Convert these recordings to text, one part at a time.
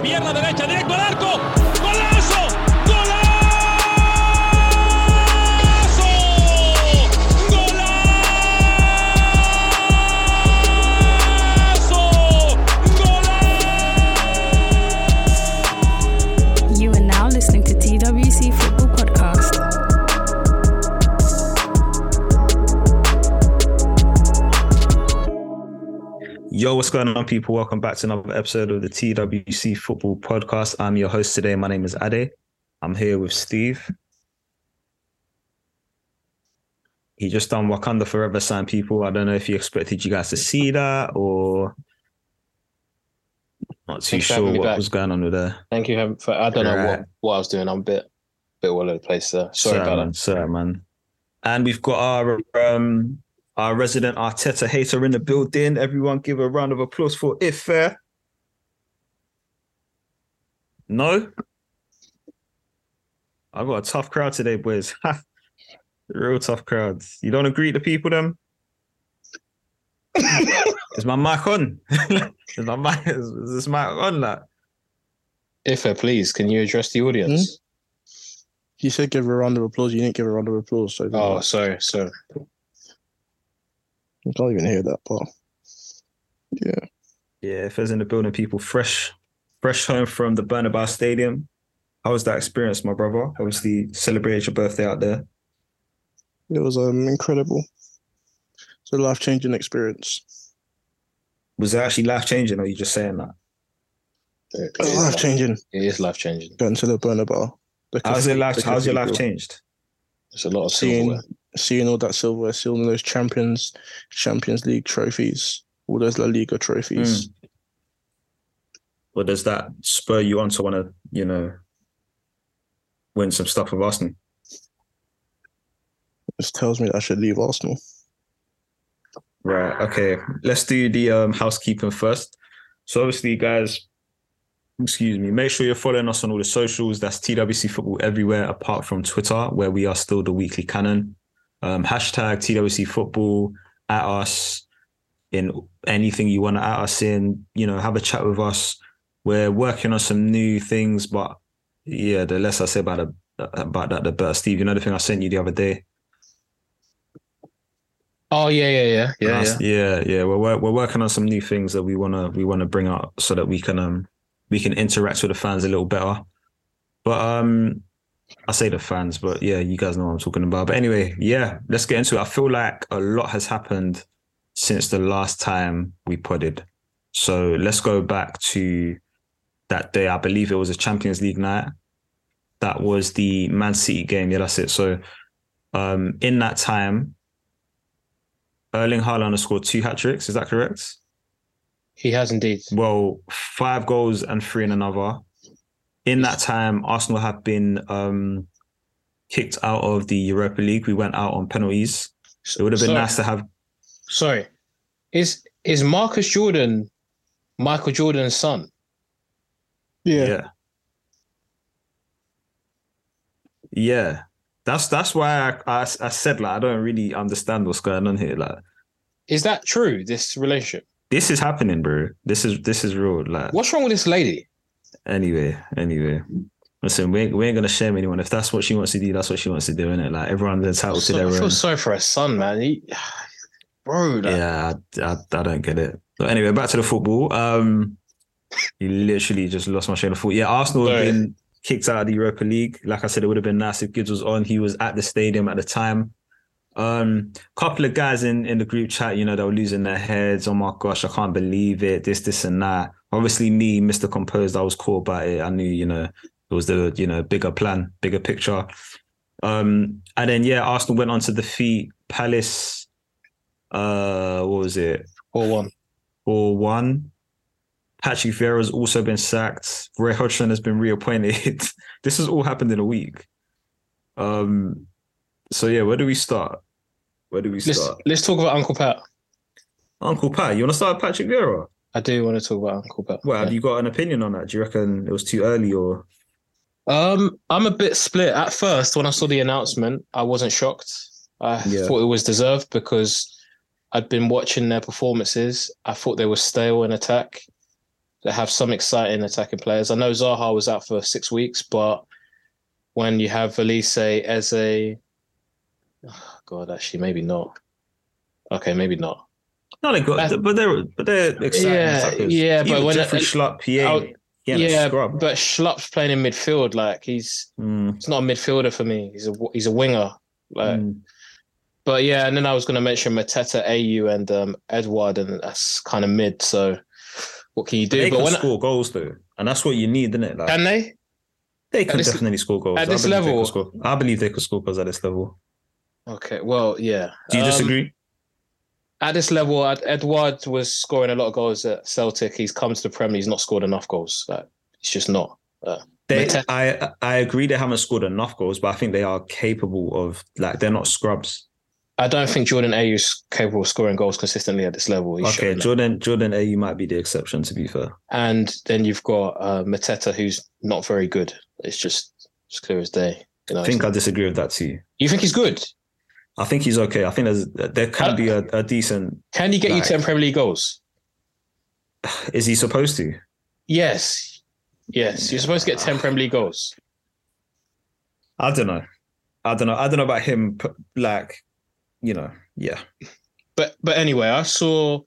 Pierna derecha, directo al arco. What's going on, people? Welcome back to another episode of the TWC Football Podcast. I'm your host today. My name is Ade. I'm here with Steve. He just done Wakanda Forever sign, people. I don't know if he expected you guys to see that or not too Thanks sure what back. was going on with there. Thank you for I don't know Right. what, what I was doing. I'm a bit bit all over the place there. Sorry Sir, about man, sir, man. And we've got our um our resident Arteta hater in the building. Everyone give a round of applause for Ife. No? I've got a tough crowd today, boys. Real tough crowd. You don't agree with the people then? is my mic on? is my mic is, is this mic on like? that. Ife, please, can you address the audience? Hmm? You said give her a round of applause. You didn't give her a round of applause. So Oh, sorry, sorry. I can't even hear that part. Yeah. Yeah, if there's in the building, people fresh, fresh home from the Bernabeu Stadium. How was that experience, my brother? Obviously, celebrated your birthday out there. It was um incredible. It's a life changing experience. Was it actually life changing, or are you just saying that? It is life life- changing. It is life changing. Going to the Bernabeu. The How's your life? How's your life changed? It's a lot of Seeing silverware. Seeing all that silverware, seeing those champions, Champions League trophies, all those La Liga trophies. Or does that spur you on to want to, you know, win some stuff with Arsenal? This tells me that I should leave Arsenal. Right. Okay. Let's do the um, housekeeping first. So obviously, guys, excuse me. Make sure you're following us on all the socials. That's TWC Football everywhere, apart from Twitter, where we are still the weekly cannon. Um, hashtag TWC Football at us in anything you want to at us in. You know, have a chat with us. We're working on some new things, but yeah, the less I say about it, about that, the better. Steve, you know the thing I sent you the other day. Oh yeah, yeah, yeah, yeah, yeah. Yeah, yeah. We're we're working on some new things that we wanna we wanna bring out so that we can um we can interact with the fans a little better. But um, I say the fans, but yeah, you guys know what I'm talking about. But anyway, yeah, let's get into it. I feel like a lot has happened since the last time we podded. So let's go back to that day. I believe it was a Champions League night. That was the Man City game. Yeah, that's it. So um, in that time, Erling Haaland has scored two hat tricks. Is that correct? He has indeed. Well, five goals and three in another. In that time, Arsenal have been um, kicked out of the Europa League. We went out on penalties. It would have been Sorry. nice to have. Sorry, is is Marcus Jordan Michael Jordan's son? Yeah. Yeah. Yeah. That's that's why I, I, I said like I don't really understand what's going on here. Like Is that true? This relationship? this is happening, bro. This is this is real. Like What's wrong with this lady? Anyway, anyway. Listen, we ain't, we ain't gonna shame anyone. If that's what she wants to do, that's what she wants to do, innit? Like everyone's entitled to So- their I feel own. sorry for her son, man. He, bro, Yeah, I, I, I don't get it. But anyway, back to the football. Um, you literally just lost my train of thought. Yeah, Arsenal have been kicked out of the Europa League. Like I said, it would have been nice if Gibbs was on. He was at the stadium at the time. Um, couple of guys in in the group chat, you know, they were losing their heads. Oh my gosh, I can't believe it. This, this, and that. Obviously, me, Mr. Composed, I was caught by it. I knew, you know, it was the you know bigger plan, bigger picture. Um, and then yeah, Arsenal went on to defeat Palace. Uh, what was it? four one. Four one. Patrick Vieira's also been sacked. Ray Hodgson has been reappointed. this has all happened in a week. Um, so yeah, where do we start? Where do we Let's start? let's talk about Uncle Pat. Uncle Pat, you want to start with Patrick Vieira? I do want to talk about Uncle. Well, Yeah. have you got an opinion on that? Do you reckon it was too early or? Um, I'm a bit split. At first, when I saw the announcement, I wasn't shocked. I Yeah. thought it was deserved because I'd been watching their performances. I thought they were stale in attack. They have some exciting attacking players. I know Zaha was out for six weeks, but when you have Olise, Eze, oh God, actually, maybe not. Okay, maybe not. No, they got, That's- but they're but they're exciting. Yeah, yeah, but when Jeffrey it- Schlupp, he I'll- ain't, he ain't a yeah, scrub. but Schlupp's playing in midfield. Like he's Mm, he's not a midfielder for me. He's a he's a winger. Like, mm. but yeah, and then I was going to mention Mateta, Ayew, and um, Edouard, and that's kind of mid. So what can you do? They but can when score goals though, and that's what you need, isn't it? Like, can they? they can this- definitely score goals. at I this they level- score. I believe they could score goals at this level. Okay, well, yeah. Do you Um, disagree? At this level, Ed- Edouard was scoring a lot of goals at Celtic. He's come to the Premier. He's not scored enough goals. Like it's just not. They, Mateta- I I agree they haven't scored enough goals, but I think they are capable of like they're not scrubs. I don't think Jordan Ayew is capable of scoring goals consistently at this level. He's okay, shown that. Jordan Jordan Ayew might be the exception to be fair. and then you've got uh, Mateta, who's not very good. It's just as clear as day. You know, I think I disagree with that too. you think he's good? I think he's okay. I think there's there can Uh, be a, a decent. Can he get you ten Premier League goals? Is he supposed to? Yes, yes. You're supposed to get ten Premier League goals. I don't know. I don't know. I don't know about him. Like, you know, yeah. But but anyway, I saw.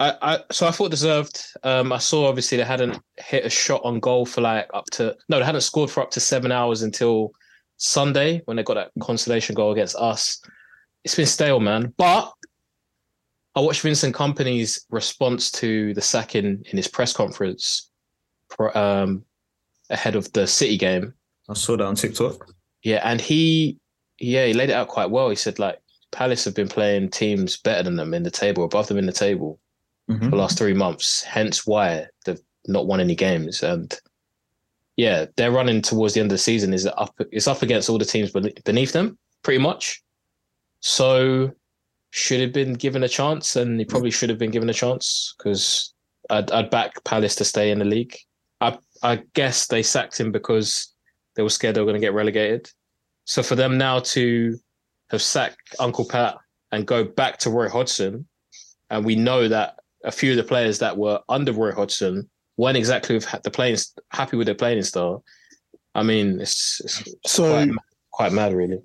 I, I so I thought deserved. Um, I saw obviously they hadn't hit a shot on goal for like up to no, they hadn't scored for up to seven hours until Sunday when they got that consolation goal against us. It's been stale, man. But I watched Vincent Kompany's response to the sacking in his press conference pro- um, ahead of the City game. I saw that on TikTok. Yeah, and he, yeah, he laid it out quite well. He said like Palace have been playing teams better than them in the table, above them in the table Mhm. for the last three months. Hence why they've not won any games. And yeah, they're running towards the end of the season. Is up? It's up against all the teams beneath them, pretty much. So should have been given a chance, and he probably should have been given a chance because I'd, I'd back Palace to stay in the league. I I guess they sacked him because they were scared they were going to get relegated. So for them now to have sacked Uncle Pat and go back to Roy Hodgson, and we know that a few of the players that were under Roy Hodgson weren't exactly with the playing happy with their playing style. I mean, it's, it's So quite, quite mad, really.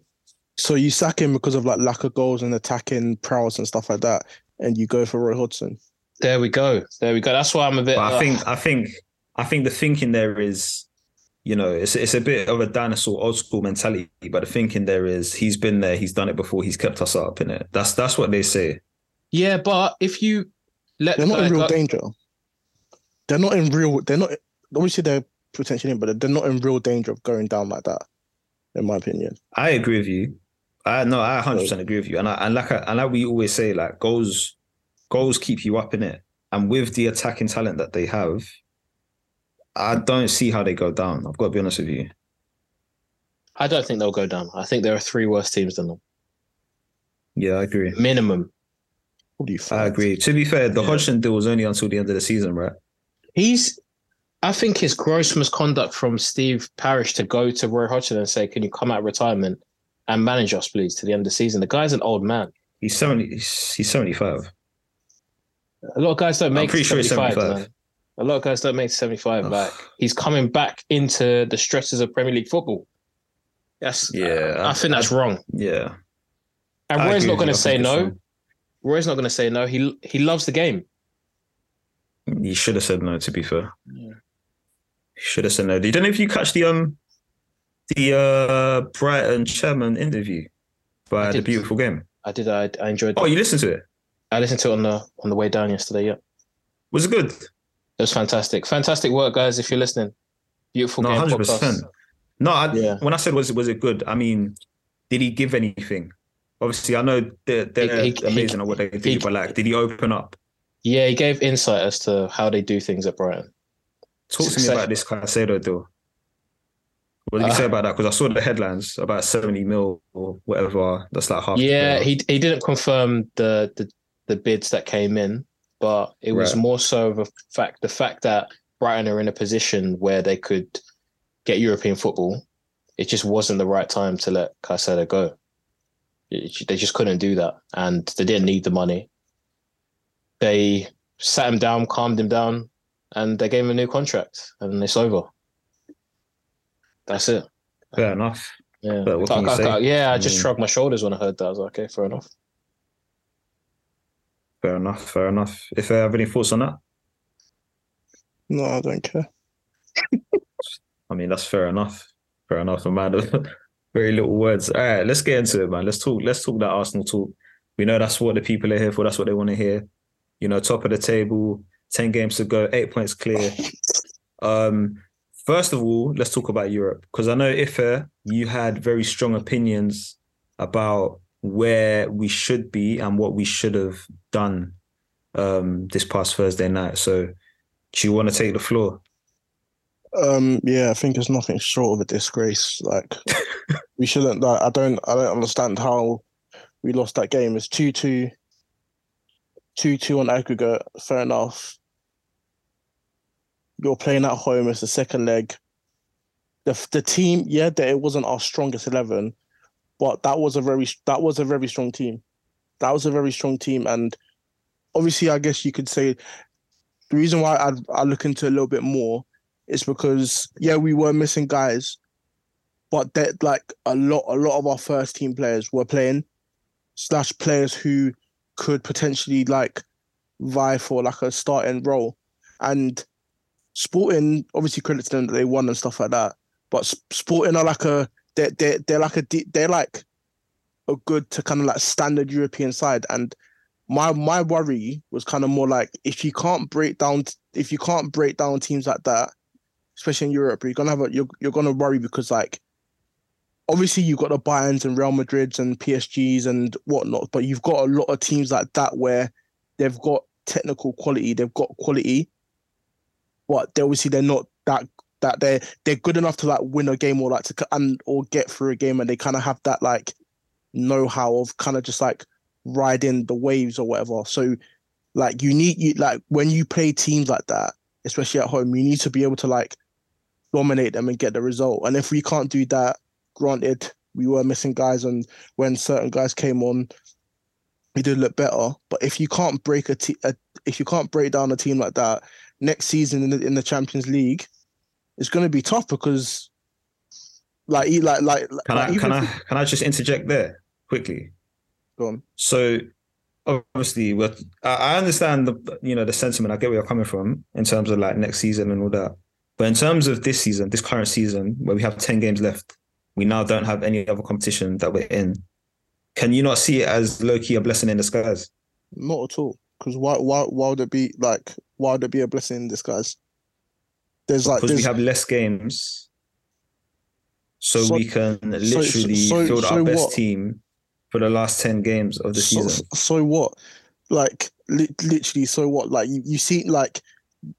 so you sack him because of like lack of goals and attacking prowess and stuff like that, and you go for Roy Hodgson. There we go. There we go. That's why I'm a bit. But I uh, think I think I think the thinking there is, you know, it's it's a bit of a dinosaur old school mentality. But the thinking there is he's been there, he's done it before, he's kept us up in it. That's that's what they say. yeah, but if you let They're not in real go- danger. They're not in real. They're not. Obviously, they're potentially in, but they're not in real danger of going down like that. In my opinion. I agree with you. I no, I 100 percent agree with you. And I, and like I, and like we always say, like goals, goals keep you up in it. And with the attacking talent that they have, I don't see how they go down. I've got to be honest with you. I don't think they'll go down. I think there are three worse teams than them, Yeah, I agree. minimum. What do you? I agree. To be fair, the Yeah. Hodgson deal was only until the end of the season, right? He's, I think, his gross misconduct from Steve Parish to go to Roy Hodgson and say, "Can you come out of retirement and manage us, please, to the end of the season?" The guy's an old man. He's seventy. He's, he's seventy-five. A lot of guys don't make. I'm pretty sure he's 75. 75. man. A lot of guys don't make 75. Ugh. Like he's coming back into the stresses of Premier League football. That's Yeah, I, I- think that's wrong. Yeah, And Roy's not going to say no. Roy's not going to say no. He he loves the game. He should have said no. To be fair, Yeah. he should have said no. Did know if you catch the um the uh Brighton chairman interview by I the beautiful game? I did. I, I enjoyed. Oh, you listened to it? I listened to it on the on the way down yesterday. Yeah, Was it good? It was fantastic. Fantastic work, guys. If you're listening, beautiful No, game hundred podcast. percent. No, I, Yeah. when I said was it was it good? I mean, did he give anything? Obviously, I know they're, they're He- he- amazing he- at what they do, but like, did he open up? Yeah, he gave insight as to how they do things at Brighton. Talk to me about this Caicedo deal. What did he Uh, say about that? Because I saw the headlines about seventy mil or whatever. That's like half. Yeah, he he didn't confirm the the, the bids that came in, but it was Right. more so of a fact the fact that Brighton are in a position where they could get European football. It just wasn't the right time to let Caicedo go. It- they just couldn't do that, and they didn't need the money. They sat him down, calmed him down, and they gave him a new contract, and it's over. That's it. Fair enough. Yeah, But what I- you I- say? I- yeah. I just Mm. shrugged my shoulders when I heard that. I was like, okay, fair enough. Fair enough. Fair enough. If I have any thoughts on that, No, I don't care. I mean that's fair enough. Fair enough. A man of very little words. All right, let's get into it, man. Let's talk. Let's talk that Arsenal talk. We know that's what the people are here for. That's what they want to hear. You know, top of the table, ten games to go, eight points clear. Um, first of all, let's talk about Europe because I know Ife, you had very strong opinions about where we should be and what we should have done um, this past Thursday night. So, do you want to take the floor? Um, yeah, I think it's nothing short of a disgrace. Like we shouldn't. Like, I don't. I don't understand how we lost that game. It's two two. Two two on aggregate. Fair enough. You're playing at home. It's the second leg. The the team, yeah, that it wasn't our strongest eleven, but that was a very that was a very strong team. That was a very strong team, and obviously, I guess you could say the reason why I I look into a little bit more is because yeah, we were missing guys, but that like a lot a lot of our first team players were playing, slash players who could potentially like vie for like a starting role, and Sporting obviously credit to them that they won and stuff like that, but Sporting are like a they're they're, they're like a they're like a good to kind of like standard European side and. My my worry was kind of more like if you can't break down if you can't break down teams like that, especially in Europe, you're gonna have a you're you're gonna worry because like obviously you've got the Bayerns and Real Madrids and PSGs and whatnot, but you've got a lot of teams like that where they've got technical quality, they've got quality, but they obviously they're not that that they're they're good enough to like win a game or like to and or get through a game and they kind of have that like know-how of kind of just like riding the waves or whatever. So like you need you like when you play teams like that, especially at home, you need to be able to like dominate them and get the result. And if we can't do that, granted, we were missing guys, and when certain guys came on, we did look better. But if you can't break a, te- a if you can't break down a team like that next season in the, in the Champions League, it's going to be tough because, like, like, like, Can like I can I can I just interject there quickly? go on. So obviously, we're, I I understand the you know the sentiment. I get where you're coming from in terms of like next season and all that. But in terms of this season, this current season, where we have ten games left, we now don't have any other competition that we're in. Can you not see it as low key a blessing in disguise? Not at all. Because why, why, why would it be like? Why would it be a blessing in disguise? There's like, Because we there's, have less games, so, So- we can literally so- so our best what? team for the last ten games of the so, season. so what? Like, li- literally, so what? Like, you you see, like,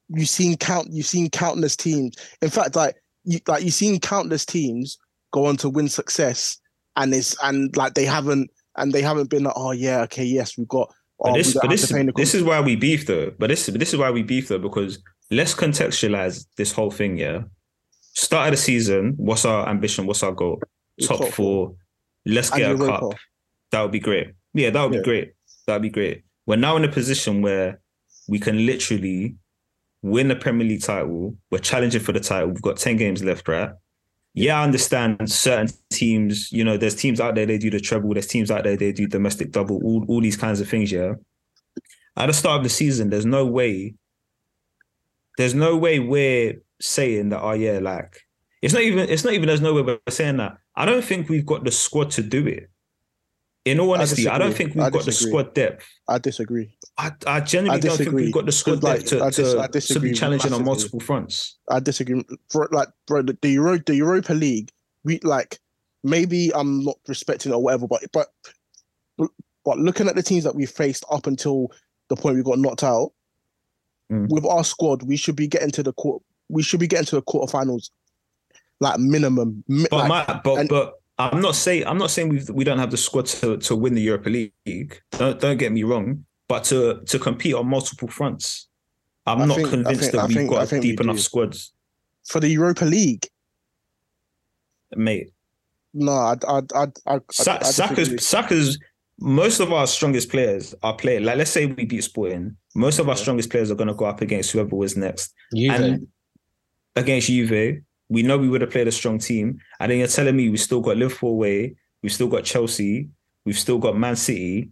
you've seen count, you've seen countless teams. In fact, like, you like you've seen countless teams go on to win success, and it's and like they haven't and they haven't been like, oh yeah, okay, yes, we've got. But oh, this, but this, pay the this is why we beef though. But this, this is why we beef though because let's contextualize this whole thing. Yeah, start of the season. What's our ambition? What's our goal? Top, Top four. Let's get a cup. That would be great. Yeah, that would Yeah. be great. That would be great. We're now in a position where we can literally win the Premier League title. We're challenging for the title. We've got 10 games left, right? Yeah, I understand certain teams, you know, there's teams out there, they do the treble. There's teams out there, they do domestic double, all, all these kinds of things, yeah? At the start of the season, there's no way, there's no way we're saying that, oh yeah, like, it's not even, it's not even, there's no way we're saying that. I don't think we've got the squad to do it. In all honesty, I, don't think we've I got the squad depth. I disagree. I, I genuinely I don't think we've got the squad like, depth to, I dis- to, I to be challenging on multiple fronts. I disagree. For, like, bro, the, the Euro, the Europa League, we like maybe I'm not respecting it or whatever, but but but looking at the teams that we faced up until the point we got knocked out, Mm. with our squad, we should be getting to the court. We should be getting to the quarterfinals, like minimum. But like, my, but and- but I'm not saying I'm not saying we we don't have the squad to, to win the Europa League. Don't don't get me wrong. But to to compete on multiple fronts, I'm I not think- convinced think- that I we've think- got think deep enough do. squads, for the Europa League, mate. no, I I I I, I, I Saka's Saka's most of our strongest players are playing. Like, let's say we beat Sporting. Most of our strongest players are going to go up against whoever was next. Juve. And against Juve, we know we would have played a strong team. And then you're telling me we still got Liverpool away, we've still got Chelsea, we've still got Man City.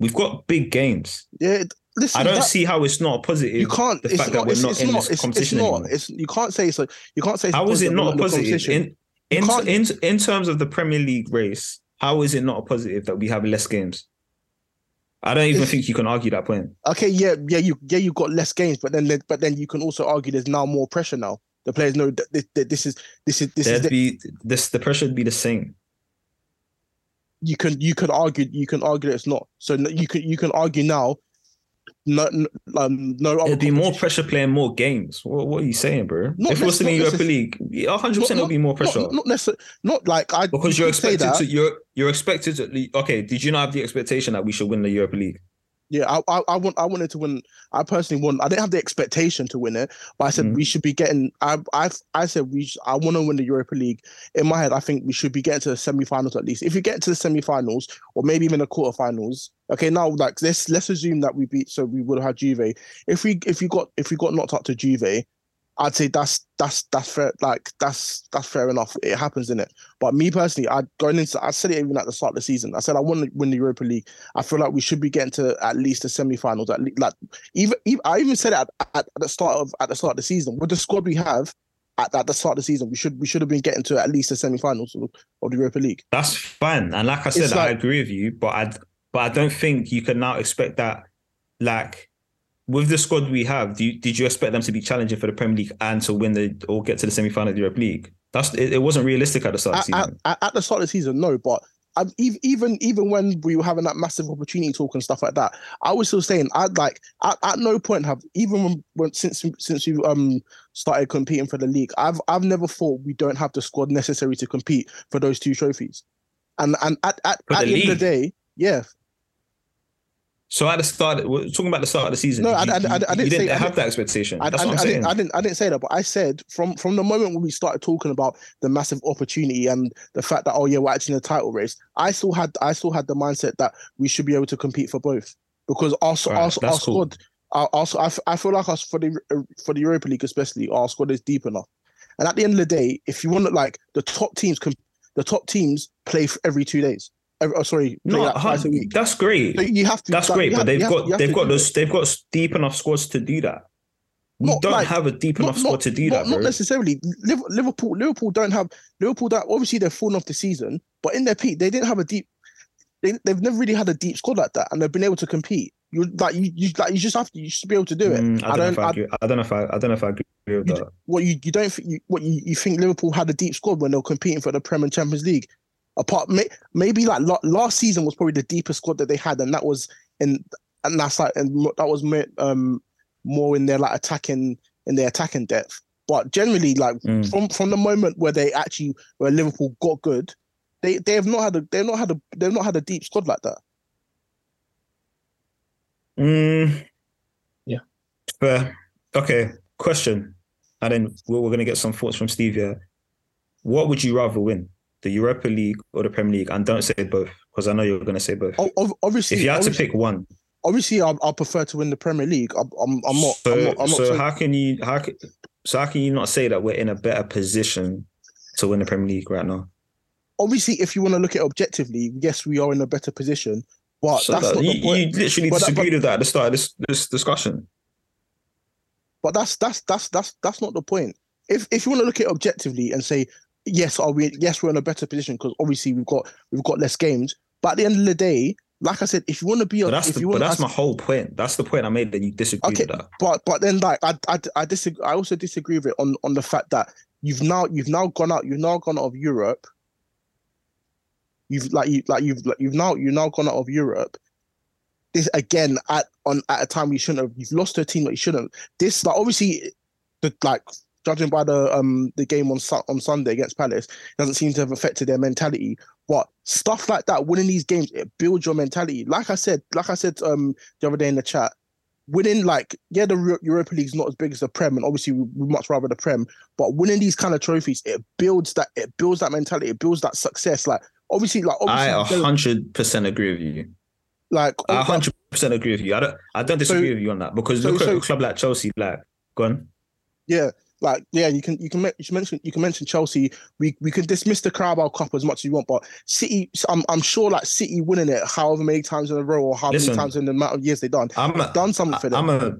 We've got big games. Yeah, listen. I don't that- see how it's not a positive. You can't. The it's fact not, that we're not it's in not, this it's, it's competition not. anymore. It's you can't say so. You can't say. it's How is it not positive in in, in in terms of the Premier League race? How is it not a positive that we have less games? I don't even think you can argue that point. Okay, yeah, yeah, you yeah you got less games, but then but then you can also argue there's now more pressure now. The players know that this, that this is this is this is There'd the, be this. The pressure would be the same. you can you can argue you can argue it's not. So you can you can argue now. No, no, um, no. other It'd be more pressure playing more games. What, what are you saying, bro? Not if it was in the Europa League, 100 percent it'll be more pressure. Not, not necessarily. Not like I because you you're expected to you're you're expected to okay did you not have the expectation that we should win the europa league Yeah, I, I, I want, I wanted to win. I personally want. I didn't have the expectation to win it, but I said Mhm. we should be getting. I, I, I said we. I want to win the Europa League. In my head, I think we should be getting to the semi-finals at least. If you get to the semi-finals or maybe even the quarter-finals, okay. Now, like let's let's assume that we beat. So we would have had Juve. If we if you got if we got knocked out to Juve, I'd say that's that's that's fair. Like that's that's fair enough. It happens in it. But me personally, I going into. I said it even at the start of the season. I said I want to win the Europa League. I feel like we should be getting to at least the semi-finals. At least, like even, even I even said it at, at, the start of at the start of the season with the squad we have. At, at the start of the season, we should we should have been getting to at least the semi-finals of, of the Europa League. that's fine and like i said It's i agree with you but i but i don't think you can now expect that like with the squad we have do you, did you expect them to be challenging for the premier league and to win the or get to the semi-final of the europa league? That's it, it wasn't realistic at the start of the season. at, at the start of the season, no, but I, even even when we were having that massive opportunity talk and stuff like that, I was still saying I'd like at, at no point have even when, when since since we um started competing for the league, I've I've never thought we don't have the squad necessary to compete for those two trophies, and and at at, at the the, end of the day, yeah, so at the start we're talking about the start of the season No, did I- I- I- I didn't you didn't say- have didn't- that expectation I, that's I, what i'm saying didn't, I didn't I didn't say that, but I said from from the moment when we started talking about the massive opportunity and the fact that oh yeah we're actually in a title race, I still had I still had the mindset that we should be able to compete for both because our Right, our, our cool. squad. Our, our, I f- I feel like us for the for the Europa League especially our squad is deep enough, and at the end of the day, if you want to like the top teams can the top teams play every two days. Every, oh, sorry, no like twice a week. that's great So you have to. That's great, but have- they've got have they've got those they've got deep enough squads to do that. We Not don't like- have a deep enough squad to do not, that, bro. Not necessarily. Liverpool, Liverpool don't have Liverpool. Don't obviously they're falling off the season, but in their peak, they didn't have a deep. They they've never really had a deep squad like that, and they've been able to compete. You like you, you like you just have to you should be able to do it. Mm, I, don't I know don't- if I, I- agree. Don't know if I, I don't know if I agree with You that. What you you don't think you what you, you think Liverpool had a deep squad when they were competing for the Premier and Champions League? Apart may, maybe like la- last season was probably the deepest squad that they had, and that was in and that's like and that was mo- um more in their like attacking in their attacking depth. But generally, like Mm. from from the moment where they actually where Liverpool got good, they they have not had a they've not had a they've not had a deep squad like that. Mm, Yeah. Fair. Okay. Question. And then we're, we're going to get some thoughts from Steve here. What would you rather win, the Europa League or the Premier League? And don't say both, because I know you're going to say both. O- obviously, if you had to pick one, obviously, I I prefer to win the Premier League. I'm I'm, I'm not. so I'm not, I'm not so saying- how can you how can, so how can you not say that we're in a better position to win the Premier League right now? obviously, if you want to look at it objectively, yes, we are in a better position. But So that's that- not you, the point. you literally But that- disagreed with that at the start of this this discussion. But that's that's that's that's that's not the point. If if you want to look at it objectively and say yes, are we? Yes, we're in a better position because obviously we've got we've got less games. But at the end of the day, like I said, if you want to be, But that's if the, want, that's my whole point. That's the point I made that you disagree Okay, with that. but but then like I I I disagree. I also disagree with it on on the fact that you've now you've now gone out you've now gone out of Europe. You've like you like you've like, you've now you've now gone out of Europe. This again at on at a time you shouldn't have. You've lost to a team that you shouldn't. This like obviously, the like judging by the um the game on on Sunday against Palace it doesn't seem to have affected their mentality. But stuff like that, winning these games, it builds your mentality. Like I said, like I said um the other day in the chat, winning like yeah the Euro- Europa League's not as big as the Prem, and obviously we much rather the Prem. But winning these kind of trophies, it builds that it builds that mentality, it builds that success. Like obviously, like I obviously, a hundred percent agree with you. Like I hundred percent agree with you. I don't I don't disagree So- with you on that because so- look at so- a club like Chelsea, like go on. Yeah, like yeah, you can you can you can mention you can mention Chelsea. We we can dismiss the Carabao Cup as much as you want, but City, I'm I'm sure like City winning it however many times in a row or how Listen, many times in the amount of years they've done, I'm a, done something for them. I'm a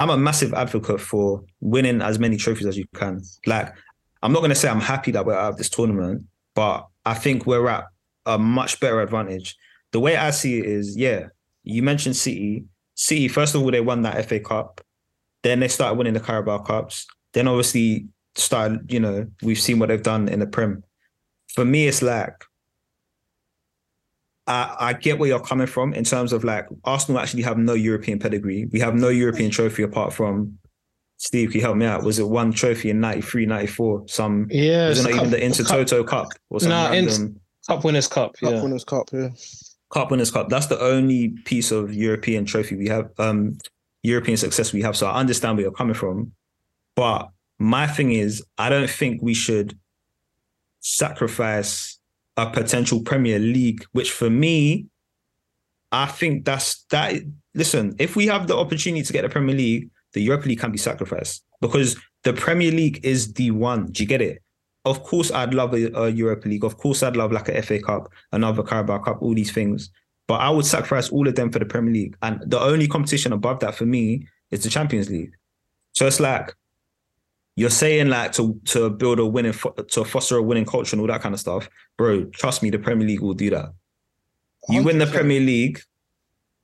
I'm a massive advocate for winning as many trophies as you can. Like, I'm not gonna say I'm happy that we're out of this tournament, but I think we're at a much better advantage. The way I see it is, yeah, you mentioned City. City, first of all, they won that FA Cup. Then they started winning the Carabao Cups. Then obviously started, you know, we've seen what they've done in the Prem. For me, it's like I, I get where you're coming from in terms of like Arsenal actually have no European pedigree. We have no European trophy apart from Steve, can you help me out? Was it one trophy in 93, 94? Some Yeah, was it not even cup- the Intertoto Cup or some Nah, Inter- Cup Winners' Cup. Cup Yeah. Winners' Cup, yeah. Cup Winners' Cup. That's the only piece of European trophy we have, um, European success we have. So I understand where you're coming from. But my thing is, I don't think we should sacrifice a potential Premier League, which for me, I think that's that. Listen, if we have the opportunity to get the Premier League, the Europa League can be sacrificed because the Premier League is the one. Do you get it? Of course, I'd love a, a Europa League. Of course, I'd love like a FA Cup, another Carabao Cup, all these things. But I would sacrifice all of them for the Premier League. And the only competition above that for me is the Champions League. So it's like you're saying like to to build a winning to foster a winning culture and all that kind of stuff, bro. Trust me, the Premier League will do that. You win the Premier League,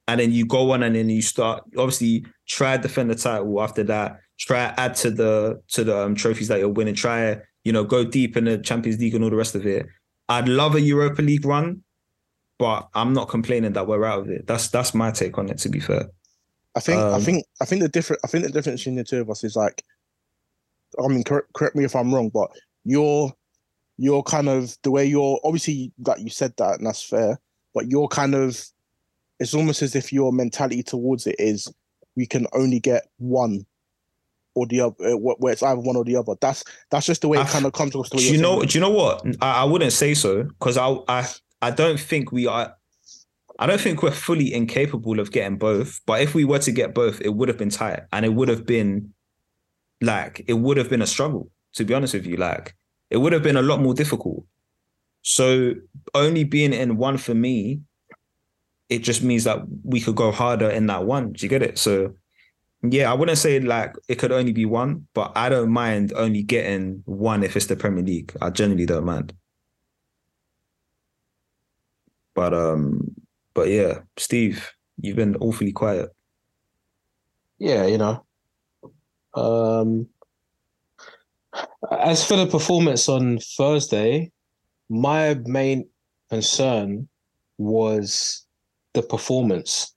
and then you go on and then you start obviously try defend the title. After that, try add to the to the um, trophies that you're winning. Try you know go deep in the Champions League and all the rest of it. I'd love a Europa League run, but I'm not complaining that we're out of it. That's that's my take on it. To be fair, I think I Um, think I think the different I think the difference between the two of us is like I mean correct, correct me if I'm wrong, but you're you're kind of the way you're obviously that you said that and that's fair, but you're kind of it's almost as if your mentality towards it is we can only get one or the other uh, where it's either one or the other. That's that's just the way it kind of comes across the way do you're know? saying. Do you know what? I, I wouldn't say so because I I I don't think we are. I don't think we're fully incapable of getting both. But if we were to get both, it would have been tight, and it would have been like it would have been a struggle. To be honest with you, like it would have been a lot more difficult. So only being in one for me, it just means that we could go harder in that one. Do you get it? So yeah, I wouldn't say like it could only be one, but I don't mind only getting one if it's the Premier League. I generally don't mind. But um, but yeah, Steve, you've been awfully quiet. Yeah, you know. Um, as for the performance on Thursday, my main concern was the performance.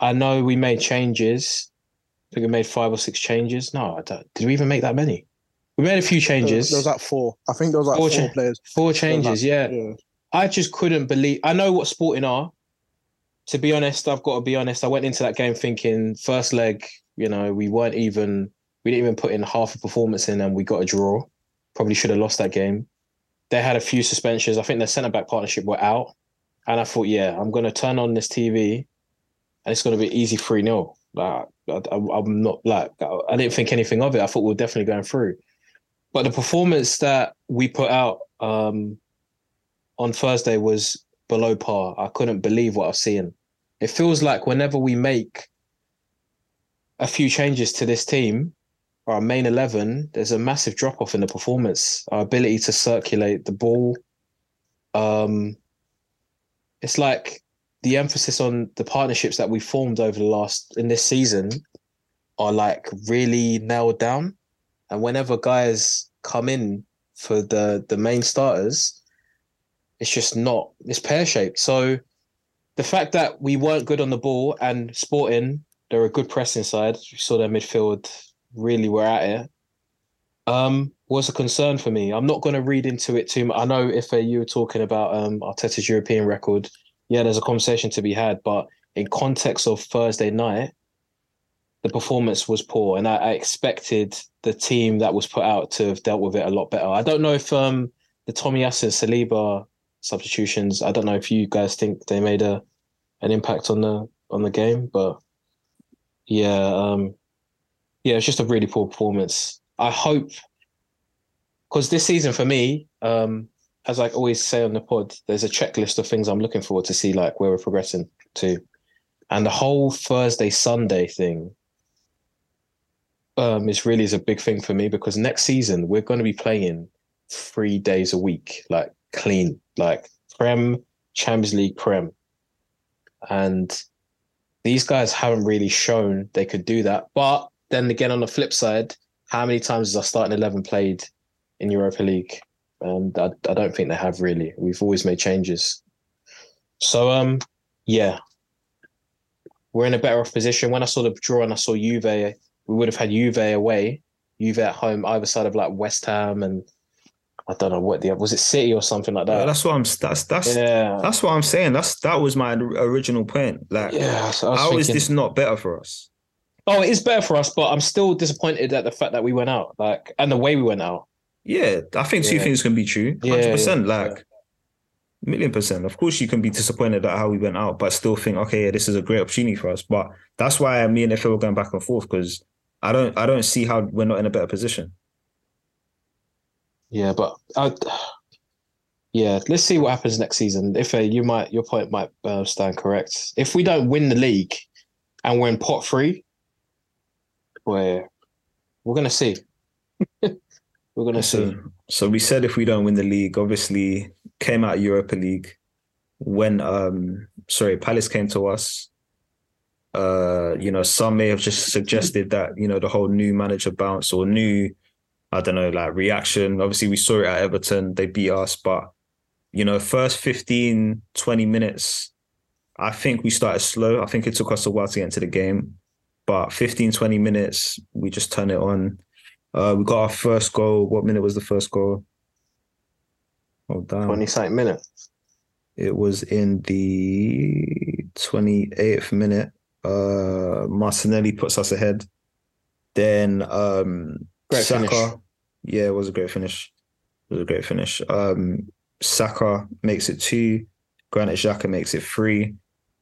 I know we made changes. I think we made five or six changes. No, I don't, did we even make that many? We made a few There was- changes. There was like four. I think there was like Four four cha- players. Four changes, like- yeah. yeah. I just couldn't believe. I know what Sporting are. To be honest, I've got to be honest. I went into that game thinking first leg, you know, we weren't even, we didn't even put in half a performance in, and we got a draw. Probably should have lost that game. They had a few suspensions. I think their centre back partnership were out, and I thought, yeah, I'm going to turn on this TV, and it's going to be easy three 0 Like I, I'm not like I didn't think anything of it. I thought we were definitely going through, but the performance that we put out. um on Thursday was below par. I couldn't believe what I was seeing. It feels like whenever we make a few changes to this team, our main 11, there's a massive drop off in the performance, our ability to circulate the ball. Um, it's like the emphasis on the partnerships that we formed over the last in this season are like really nailed down. And whenever guys come in for the the main starters, it's just not it's pear shaped. So the fact that we weren't good on the ball and Sporting, they're a good pressing side. You saw their midfield really were at it. Um, was a concern for me. I'm not going to read into it too much. I know if uh, you were talking about um, Arteta's European record, yeah, there's a conversation to be had. But in context of Thursday night, the performance was poor, and I, I expected the team that was put out to have dealt with it a lot better. I don't know if um, the Tomiyasu Saliba substitutions. I don't know if you guys think they made a an impact on the on the game. But yeah, um, yeah, it's just a really poor performance. I hope because this season for me, um, as I always say on the pod, there's a checklist of things I'm looking forward to see, like where we're progressing to, and the whole Thursday Sunday thing. Um, is really is a big thing for me because next season we're going to be playing three days a week, like clean, like Prem, Champions League, Prem, and these guys haven't really shown they could do that. But then again, on the flip side, how many times has our starting eleven played in Europa League? And I, I don't think they have really. We've always made changes. So um, yeah, we're in a better off position. When I saw the draw and I saw Juve, we would have had Juve away, Juve at home, either side of like West Ham and I don't know what the was it City or something like that. Yeah, that's what I'm. That's that's yeah, that's what I'm saying. That's that was my original point. Like, yeah. So how is thinking- this not better for us? Oh, it is better for us, but I'm still disappointed at the fact that we went out, like, and the way we went out. Yeah, I think two Yeah. things can be true. Yeah, Hundred percent. Like, million percent. Of course, you can be disappointed at how we went out, but still think, okay, yeah, this is a great opportunity for us. But that's why me and Phil were going back and forth because I don't, I don't see how we're not in a better position. Yeah, but I, yeah, let's see what happens next season. If uh, you might, your point might uh, stand correct. If we don't win the league and we're in pot three, we're we're gonna see. we're gonna see. So, so we said if we don't win the league, obviously came out of Europa League when um sorry, Palace came to us. Uh, you know, some may have just suggested that, you know, the whole new manager bounce or new, I don't know, like reaction. Obviously, we saw it at Everton, they beat us, but you know, first 15, 20 minutes, I think we started slow. I think it took us a while to get into the game. But 15, 20 minutes, we just turned it on. Uh, we got our first goal. What minute was the first goal? Oh, damn. Twenty second minute. It was in the 28th minute. Uh, Martinelli puts us ahead. Then um, Great Saka. finish. Yeah, it was a great finish. It was a great finish. Um, Saka makes it two. Granit Xhaka makes it three.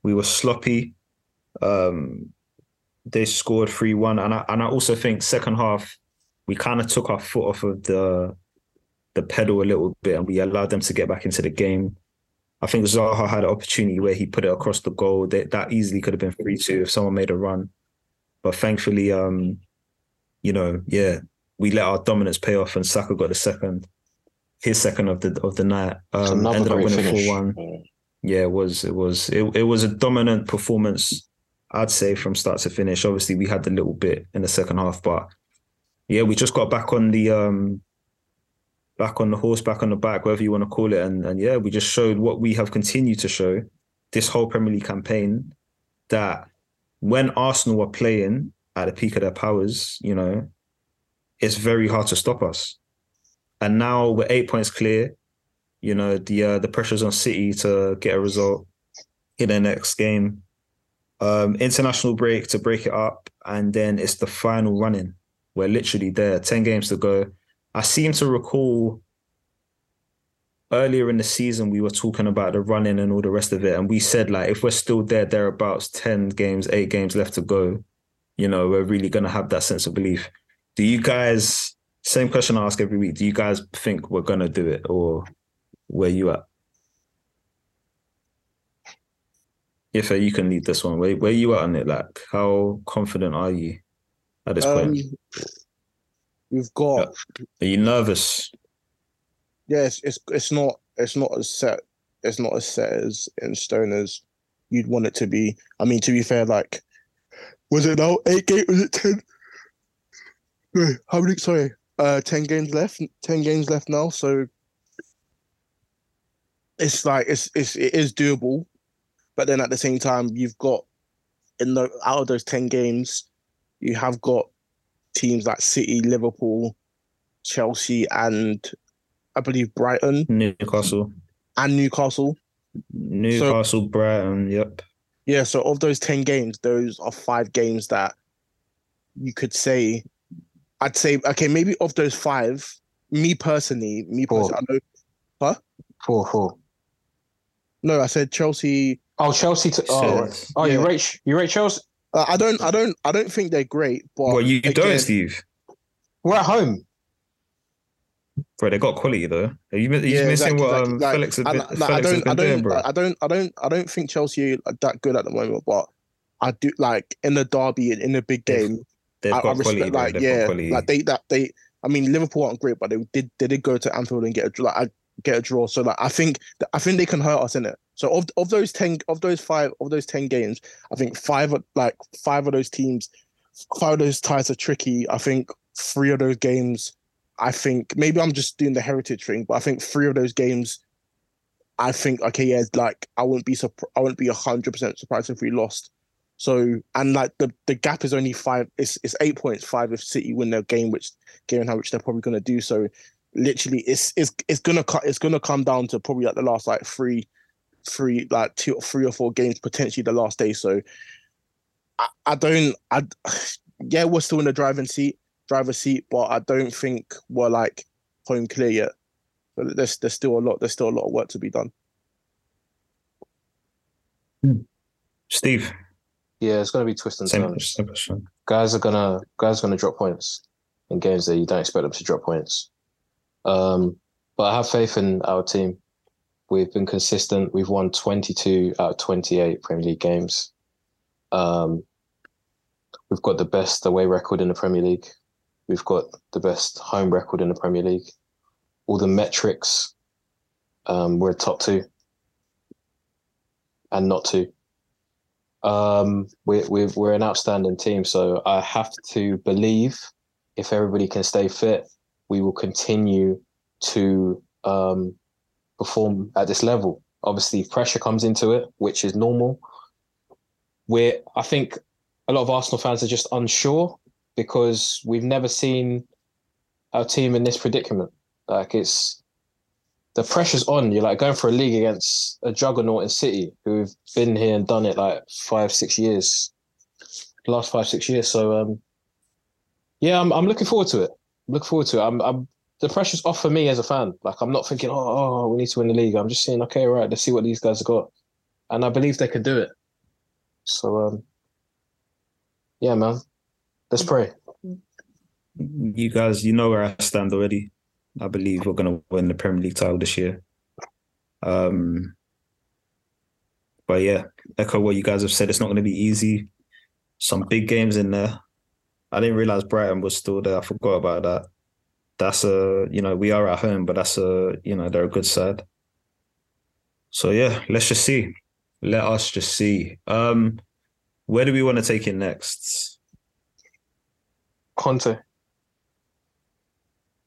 We were sloppy. Um, they scored three one, and I and I also think second half we kind of took our foot off of the the pedal a little bit, and we allowed them to get back into the game. I think Zaha had an opportunity where he put it across the goal. That that easily could have been three two if someone made a run, but thankfully, um, you know, yeah, we let our dominance pay off, and Saka got the second, his second of the of the night. Um, ended up winning four one. Yeah, it was. It was. It, it was a dominant performance. I'd say from start to finish. Obviously, we had the little bit in the second half, but yeah, we just got back on the um, back on the horse, back on the back, whatever you want to call it, and and yeah, we just showed what we have continued to show this whole Premier League campaign that when Arsenal are playing at the peak of their powers, you know, it's very hard to stop us. And now we're eight points clear. You know, the uh, the pressure's on City to get a result in their next game. Um, international break to break it up, and then it's the final running. We're literally there, ten games to go. I seem to recall earlier in the season we were talking about the running and all the rest of it, and we said like if we're still there, thereabouts, ten games, eight games left to go, you know, we're really gonna have that sense of belief. Do you guys? Same question I ask every week. Do you guys think we're gonna do it, or where you at? If you can lead this one, where where you at on it? Like, how confident are you at this Um, point? we've got Are you nervous? yeah, it's, it's it's not it's not as set it's not as set as in stone as you'd want it to be. I mean, to be fair, like was it now eight games? Was it ten? How many? Sorry, uh, ten games left. Ten games left now. So it's like it's it's it is doable, but then at the same time, you've got in the out of those ten games, you have got teams like City, Liverpool, Chelsea, and I believe Brighton Newcastle, and Newcastle. Newcastle, Brighton. Yep. Yeah, so of those 10 games, those are five games that you could say, I'd say, okay, maybe of those five, me personally, me Four. personally, I know, Four, four. no, I said Chelsea, Oh, Chelsea. To, oh, Said- right. oh, you Yeah. rate you rate Chelsea? Uh, I don't, I don't, I don't think they're great. But Well, you again, don't, Steve. We're at home. Bro, they got quality though. Are you, are you Yeah, missing exactly, what exactly. um, Like, Felix, has and, been, like, I Felix has don't, I been doing, don't, bro? I don't, I don't, I don't think Chelsea are that good at the moment. But I do like in the derby in a big They've- game. They've I, got I respect, quality, like They've yeah, quality. like they that they. I mean, Liverpool aren't great, but they did they did go to Anfield and get a like I- get a draw. So like I think I think they can hurt us in it. So of of those ten of those five of those ten games, I think five of- like five of those teams, five of those ties are tricky. I think three of those games, I think maybe I'm just doing the heritage thing, but I think three of those games, I think okay, yeah, like I wouldn't be surprised. I wouldn't be hundred percent surprised if we lost. So and like the the gap is only five. It's it's eight points five if City win their game, which game how which they're probably gonna do. So literally, it's it's it's gonna cut. It's gonna come down to probably like the last like three, three like two or three or four games potentially the last day. So I, I don't. I yeah, we're still in the driving seat, driver's seat, but I don't think we're like home clear yet. So there's there's still a lot. There's still a lot of work to be done. Hmm. Steve, Yeah, it's gonna be twist and same, turns. same guys are gonna guys are gonna drop points in games that you don't expect them to drop points. Um, but I have faith in our team. We've been consistent. We've won 22 out of 28 Premier League games. Um, we've got the best away record in the Premier League. We've got the best home record in the Premier League. All the metrics, um, we're top two and not two. Um, we're, we're, we're an outstanding team. So I have to believe if everybody can stay fit, we will continue to um, perform at this level. Obviously, pressure comes into it, which is normal. We're, I think a lot of Arsenal fans are just unsure because we've never seen our team in this predicament. Like it's the pressure's on. You're like going for a league against a juggernaut in City who've been here and done it like five, six years, last five, six years. So um, yeah, I'm I'm looking forward to it. Look forward to it. I'm I'm the pressure's off for me as a fan. Like I'm not thinking, oh, oh, we need to win the league. I'm just saying, okay, right, let's see what these guys have got, and I believe they can do it. So um, yeah, man, let's pray. You guys, you know where I stand already. I believe we're going to win the Premier League title this year. Um, but yeah, echo what you guys have said. It's not going to be easy. Some big games in there. I didn't realize Brighton was still there. I forgot about that. That's a, you know, we are at home, but that's a, you know, they're a good side. So yeah, let's just see. Let us just see. Um, where do we want to take it next? Conte.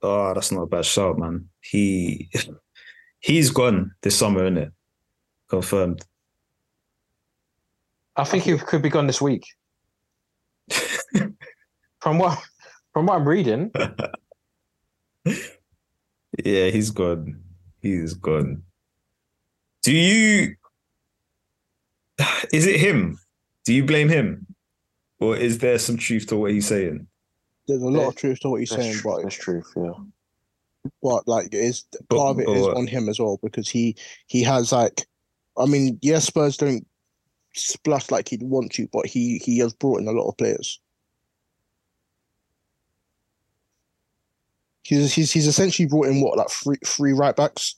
Oh, that's not a bad shout, man. He he's gone this summer, isn't it? Confirmed. I think he could be gone this week. from what from what I'm reading, yeah, he's gone. He's gone. Do you is it him? Do you blame him? Or is there some truth to what he's saying? There's a lot Yeah, of truth to what he's saying, that's, but that's truth. Yeah. but like it is But- part of it is on him as well because he he has like I mean yes Spurs don't splash like he'd want to but he he has brought in a lot of players. He's he's he's essentially brought in what like three three right backs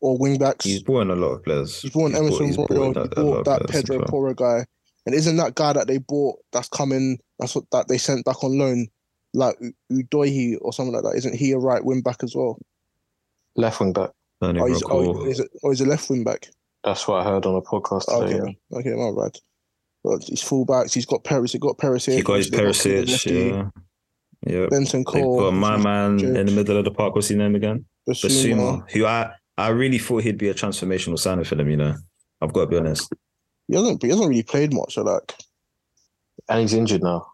or wing backs. He's brought in a lot of players. He's brought in He's Emerson he's Royal, brought he in a- a lot brought of that Pedro well. Porro guy. And isn't that guy that they bought that's coming that's what that they sent back on loan, like U- Udogie or something like that? Isn't he a right wing back as well? Left wing back. Don't Oh, he's, oh, recall. is it or is it left wing back? That's what I heard on a podcast Okay, today. okay, my bad. But he's fullbacks. He's got Paris. He got Perisic. He got his They got Perisic, yeah. Yeah. Benson They've Cole. got my man Judge. in the middle of the park. What's his name again? Bissouma. Bissouma, who I, I really thought he'd be a transformational signing for them, you know. I've got to be honest. He hasn't. He hasn't really played much. So like, And he's injured now.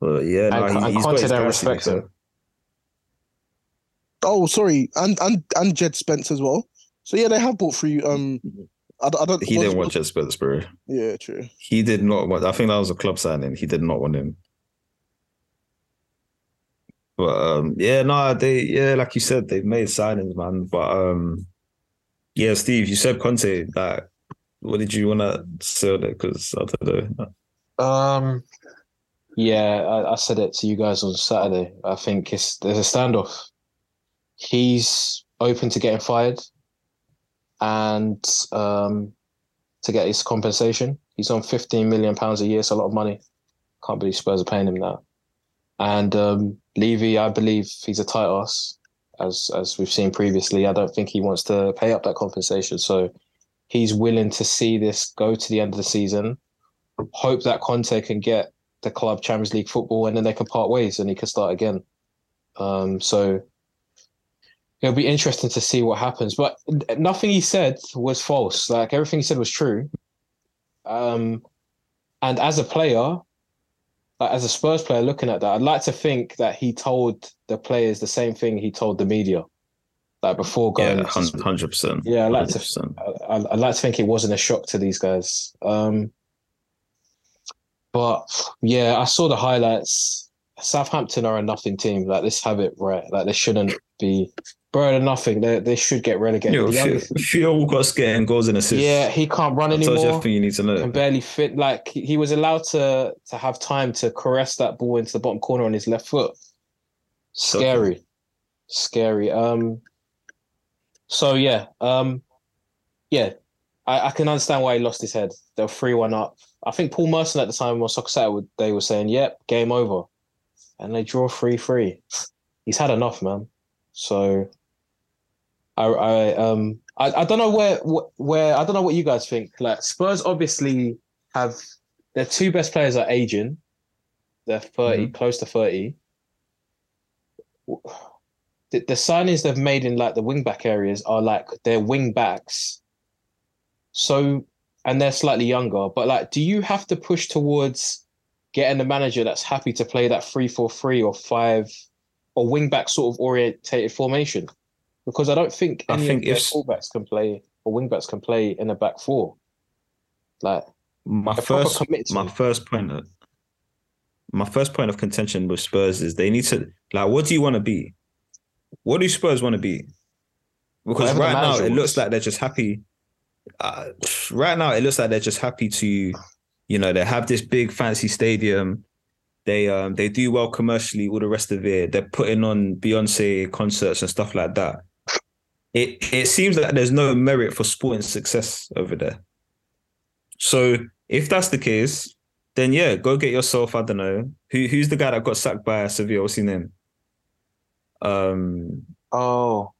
But yeah, And- no, and he, he's got Conte his don't guys, to respect fair. him. oh, sorry, and and and Jed Spence as well. So yeah, they have bought three. Um, I, don't- I don't. He was- didn't want Jet Spurs, Yeah, true. He did not want. I think that was a club signing. He did not want him. But um, yeah, no, they yeah, like you said, they've made signings, man. But um, Yeah, Steve, you said Conte. Like, what did you want to say on it? Because I don't know. Um, yeah, I, I said it to you guys on Saturday. I think it's there's a standoff. He's open to getting fired, and um, to get his compensation. He's on 15 million pounds a year. It's a lot of money. Can't believe Spurs are paying him that. And um, Levy, I believe he's a tight ass, as as we've seen previously. I don't think he wants to pay up that compensation. So he's willing to see this go to the end of the season. Hope that Conte can get the club Champions League football, and then they can part ways, and he can start again. Um, so it'll be interesting to see what happens. But nothing he said was false. Like everything he said was true. Um, and as a player, like as a Spurs player, looking at that, I'd like to think that he told the players the same thing he told the media, like before going. Yeah, hundred percent. Yeah, I like to. I, I'd like to think it wasn't a shock to these guys. Um, but yeah, I saw the highlights. Southampton are a nothing team. Like this have it right. Like they shouldn't be. They're nothing. They they should get relegated. You know, Theo Walcott's getting goals and assists. Yeah, he can't run That's anymore. everything you need to know. Can barely fit. Like he he was allowed to to have time to caress that ball into the bottom corner on his left foot. Scary, scary. Um. So yeah, um, yeah, I, I can understand why he lost his head. They were three one up. I think Paul Merson at the time on Soccer Saturday they were saying, "Yep, game over," and they draw three three. He's had enough, man. So, I I um I, I don't know where where I don't know what you guys think. Like Spurs obviously have their two best players are aging. They're 30, close to 30. The, the signings they've made in like the wing back areas are like they're wing backs. So and they're slightly younger, but like do you have to push towards getting a manager that's happy to play that 3-4-3 or 5 or wing back sort of orientated formation? Because I don't think any think of their if- fullbacks can play or wing backs can play in a back four. Like My first, my first point, of, my first point of contention with Spurs is they need to like. What do you want to be? What do Spurs want to be? Because Whatever right now it looks like they're just happy. Uh, right now it looks like they're just happy to, you know, they have this big fancy stadium. They um they do well commercially. All the rest of it, they're putting on Beyonce concerts and stuff like that. It it seems like there's no merit for sporting success over there. So if that's the case, then yeah, go get yourself. I don't know who who's the guy that got sacked by Sevilla. What's his name? Um, oh,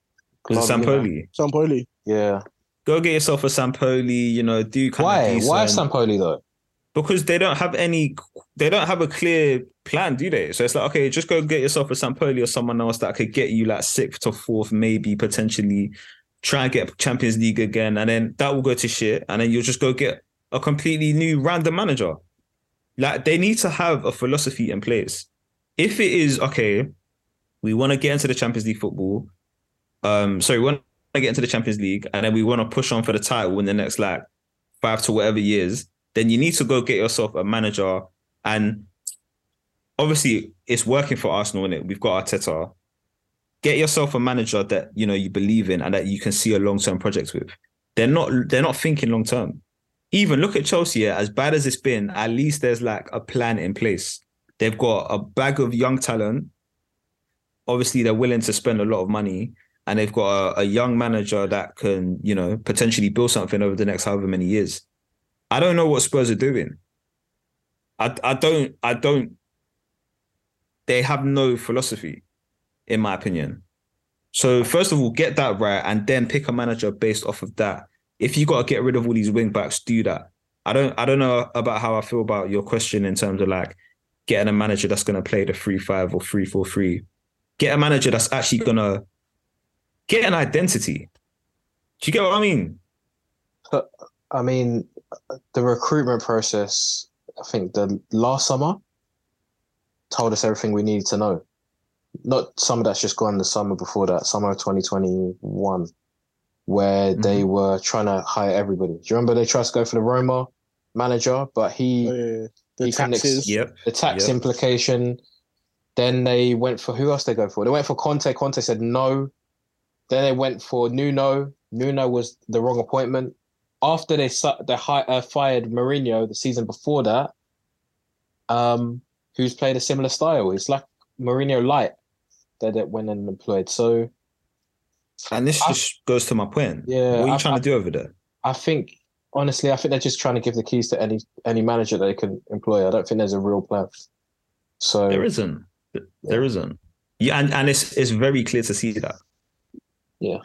was it Club, you know. Sampaoli. Sampaoli. Yeah. Go get yourself a Sampaoli. You know, do kind Why? of Why decent. Sampaoli though? because they don't have any. They don't have a clear plan, do they? So it's like, okay, just go get yourself a Sampaoli or someone else that could get you like sixth or fourth, maybe potentially try and get Champions League again, and then that will go to shit, and then you'll just go get a completely new random manager. Like they need to have a philosophy in place. If it is okay, we want to get into the Champions League football. Um, sorry, we want to get into the Champions League, and then we want to push on for the title in the next like five to whatever years. Then you need to go get yourself a manager, and obviously it's working for Arsenal, is it? We've got Arteta. Get yourself a manager that you know you believe in and that you can see a long term project with. They're not. They're not thinking long term. Even look at Chelsea. As bad as it's been, at least there's like a plan in place. They've got a bag of young talent. Obviously, they're willing to spend a lot of money, and they've got a, a young manager that can, you know, potentially build something over the next however many years. I don't know what Spurs are doing. I I don't I don't. They have no philosophy, in my opinion. So first of all, get that right, and then pick a manager based off of that. If you got to get rid of all these wing backs, do that. I don't I don't know about how I feel about your question in terms of like getting a manager that's going to play the three five or three four three. Get a manager that's actually gonna get an identity. Do you get what I mean? I mean, the recruitment process, I think the last summer told us everything we needed to know. Not summer that's just gone, the summer before that, summer of 2021, where mm-hmm. they were trying to hire everybody. Do you remember they tried to go for the Roma manager, but he, Oh, yeah. The He can ex- taxes. Yep. the tax Yep. implication, then they went for who else they go for? They went for Conte. Conte said no. Then they went for Nuno. Nuno was the wrong appointment. After they they uh, fired Mourinho the season before that, um, who's played a similar style. It's like Mourinho light that it went and employed. So And this I- just goes to my point. Yeah, What are you I- trying I- to do over there? I think honestly, I think they're just trying to give the keys to any any manager that they can employ. I don't think there's a real plan. So There isn't. There isn't. Yeah, and, and it's it's very clear to see that. Yeah.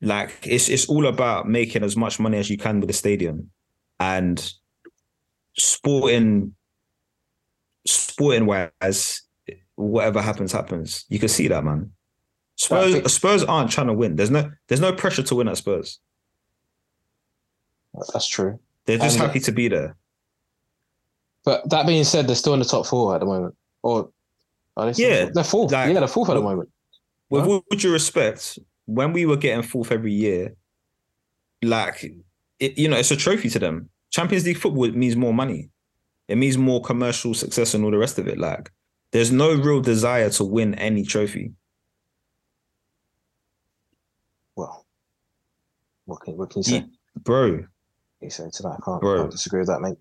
Like it's it's all about making as much money as you can with the stadium and sporting sporting wise, whatever happens, happens. You can see that, man. Spurs think- Spurs aren't trying to win. There's no there's no pressure to win at Spurs. that's true. They're just And- happy to be there. But that being said, they're still in the top four at the moment. Or are they Yeah, they're fourth. like- yeah, they're fourth at the moment. With all due respect, when we were getting fourth every year, like it, you know, it's a trophy to them. Champions League football means more money. It means more commercial success and all the rest of it. Like, there's no real desire to win any trophy. Well, what can, what can you say? You- bro, you say to that? I can't, Bro. can't disagree with that, mate.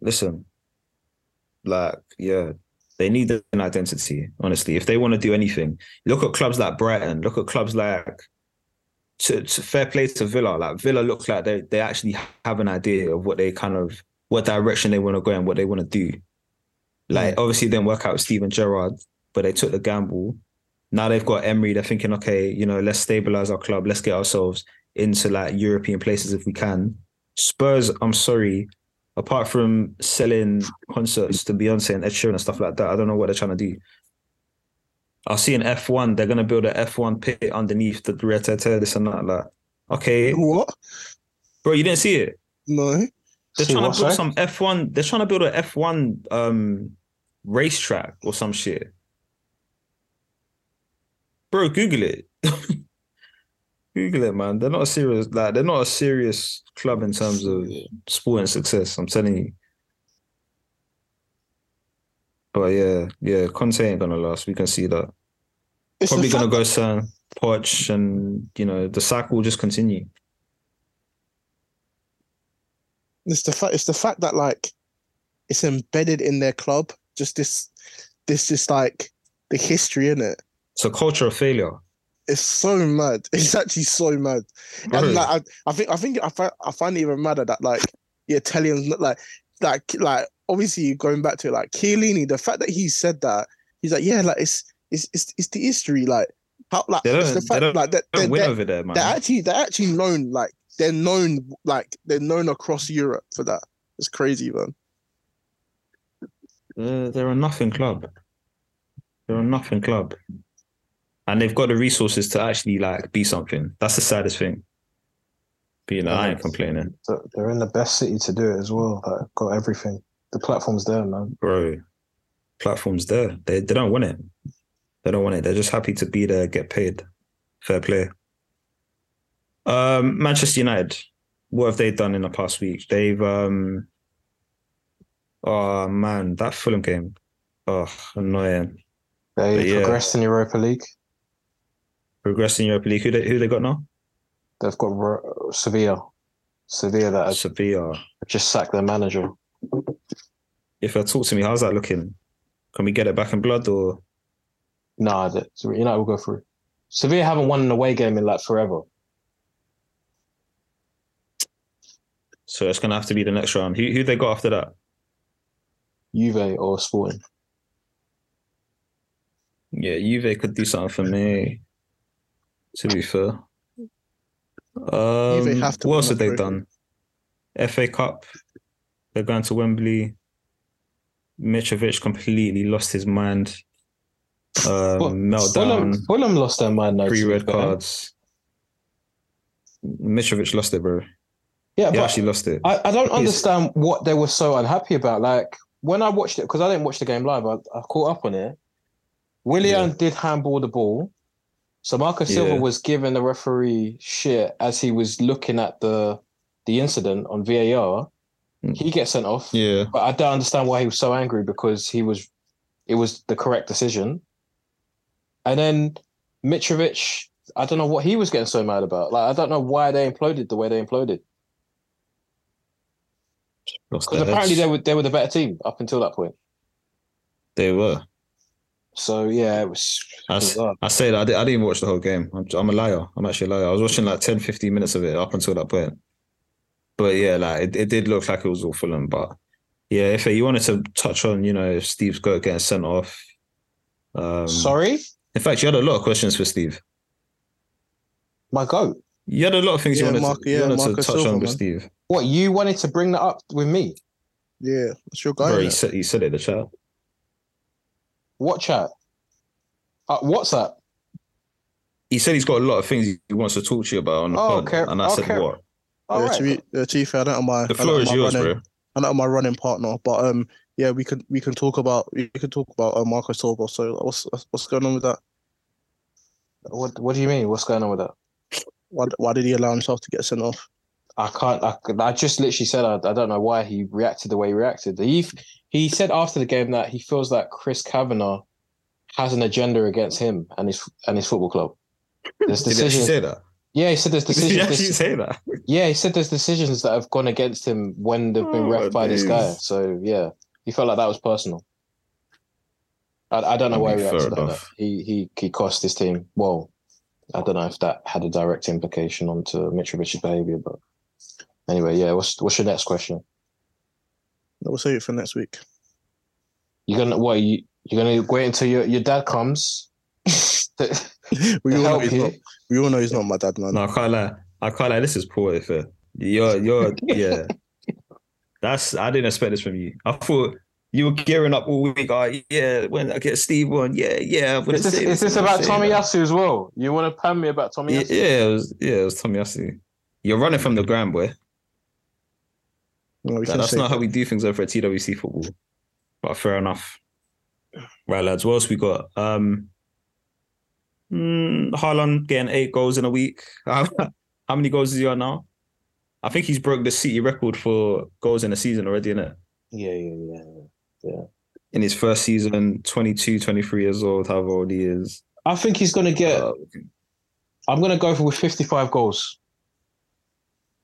listen, like, yeah, they need an identity, honestly. If they want to do anything, look at clubs like Brighton, look at clubs like to, to fair play to Villa. Like Villa look like they they actually have an idea of what they kind of what direction they want to go and what they want to do. Like hmm. obviously it didn't work out with Steven Gerrard, but they took the gamble. Now they've got Emery, they're thinking, okay, you know, let's stabilize our club, let's get ourselves into like European places if we can. Spurs, I'm sorry, apart from selling concerts to Beyonce and Ed Sheeran and stuff like that, I don't know what they're trying to do. I see an F1, they're gonna build an F1 pit underneath the Red this and that. Like, okay, What? bro, you didn't see it. No. They're See trying to build sorry? some F1. They're trying to build an F1 um racetrack or some shit. Bro, Google it. Google it, man. They're not a serious like they're not a serious club in terms of sporting success. I'm telling you. But yeah, yeah, Conte ain't gonna last. We can see that. It's Probably gonna go San Poch, and you know the cycle will just continue. It's the fact. It's the fact that like it's embedded in their club. Just this, this is like the history in it. It's a culture of failure. It's so mad. It's actually so mad. Bro. And like, I, I think, I think, I find, I find it even madder that like the Italians, look like, like, like, obviously going back to it, like Chiellini, the fact that he said that, he's like, yeah, like it's, it's, it's, it's the history, like how, like, They the they fact, like that, they're, they're, over there, man. they're actually, they're actually known, like they're known, like they're known across Europe for that. It's crazy, man. They're, they're a nothing club. They're a nothing club. And they've got the resources to actually like be something. That's the saddest thing. But you know, I ain't complaining. They're in the best city to do it as well. Like, got everything. The platform's there, man. Bro, platform's there. They they don't want it. They don't want it. They're just happy to be there, get paid. Fair play. Um, Manchester United, what have they done in the past week? They've um oh man, that Fulham game. Oh, annoying. They But yeah. progressed in Europa League. Progressing Europa League. Who they who they got now? They've got Ro- Sevilla. Sevilla that have Sevilla. just sacked their manager. If you talk to me, how's that looking? Can we get it back in blood or Nah, United will go through. Sevilla haven't won an away game in like forever. so it's gonna have to be the next round? Who who they got after that? Juve or Sporting. Yeah, Juve could do something for me. To be fair. Um, have to what else have they done? FA Cup. They're going to Wembley. Mitrovic completely lost his mind. Um, Ful- meltdown. Fulham, Fulham lost their mind. though, Three red cards. Mitrovic lost it, bro. Yeah, He actually lost it. I, I don't He's- understand what they were so unhappy about. Like when I watched it, because I didn't watch the game live, I, I caught up on it. Willian did handball the ball. So Marco Silva Yeah. was giving the referee shit as he was looking at the the incident on VAR. Mm. He gets sent off. yeah. But I don't understand why he was so angry because he was it was the correct decision. And then Mitrovic I don't know what he was getting so mad about. Like I don't know why they imploded the way they imploded. Because apparently they were they were the better team up until that point. they were. So yeah, it was. I, s- bizarre. I say that I, did, I didn't watch the whole game. I'm, I'm a liar. I'm actually a liar. I was watching like 10, 15 minutes of it up until that point. But yeah, like it, it did look like it was all Fulham. But yeah, if you wanted to touch on, you know, if Steve's got getting sent off. Um, Sorry, In fact, you had a lot of questions for Steve. my goat. You had a lot of things Yeah, you wanted, Mark- to, you yeah, wanted to touch Silva, on with man. Steve. What you wanted to bring that up with me? Yeah, it's your guy. Bro, he said, he said it in the chat. What chat? Uh, WhatsApp. He said he's got a lot of things he wants to talk to you about on the Oh, pod. okay, And I said, what? All yeah, right. to, be, uh, to be fair, I don't have my, The floor is yours, running, bro. I don't have my running partner, but um, yeah, we can we can talk about we can talk about uh, Marco Silva. So what's what's going on with that? What What do you mean? What's going on with that? Why why did he allow himself to get sent off? I can't. I, I just literally said I, I don't know why he reacted the way he reacted. He he said after the game that he feels that Chris Kavanagh has an agenda against him and his and his football club. There's Did he actually say that? Yeah, he said there's decisions. Did he actually say that? yeah, he said there's decisions that have gone against him when they've been Oh, ref by this guy. So yeah, he felt like that was personal. I, I don't know I why he reacted like that. He he he cost his team. Well, I don't know if that had a direct implication onto Mitrovic's behaviour, but anyway, yeah. What's what's your next question? We'll save it for next week. You're gonna what? You you're gonna wait until your your dad comes to, We all know help he's not. We all know he's not my dad, man. No, I can't lie. I can't lie. This is poor, if. Uh, you're, you're, yeah. That's, I didn't expect this from you. I thought you were gearing up all week. Oh, yeah, when I get Steve on, yeah, yeah. I'm Is this, say is this about Tommy that. Yasu as well? You want to pan me about Tommy Yeah, Yasu? yeah, it was, yeah, it was Tomiyasu. You're running from the ground, boy. No, we Like, that's save not how we do things over at TWC football. But fair enough. Right, lads. What else we got? Um, mm, Haaland getting eight goals in a week. How, how many goals is he on now? I think he's broke the City record for goals in a season already, isn't it? Yeah, yeah, yeah. In his first season, 22, 23 years old, however old he is. I think he's gonna get. Uh, I'm gonna go for with 55 goals.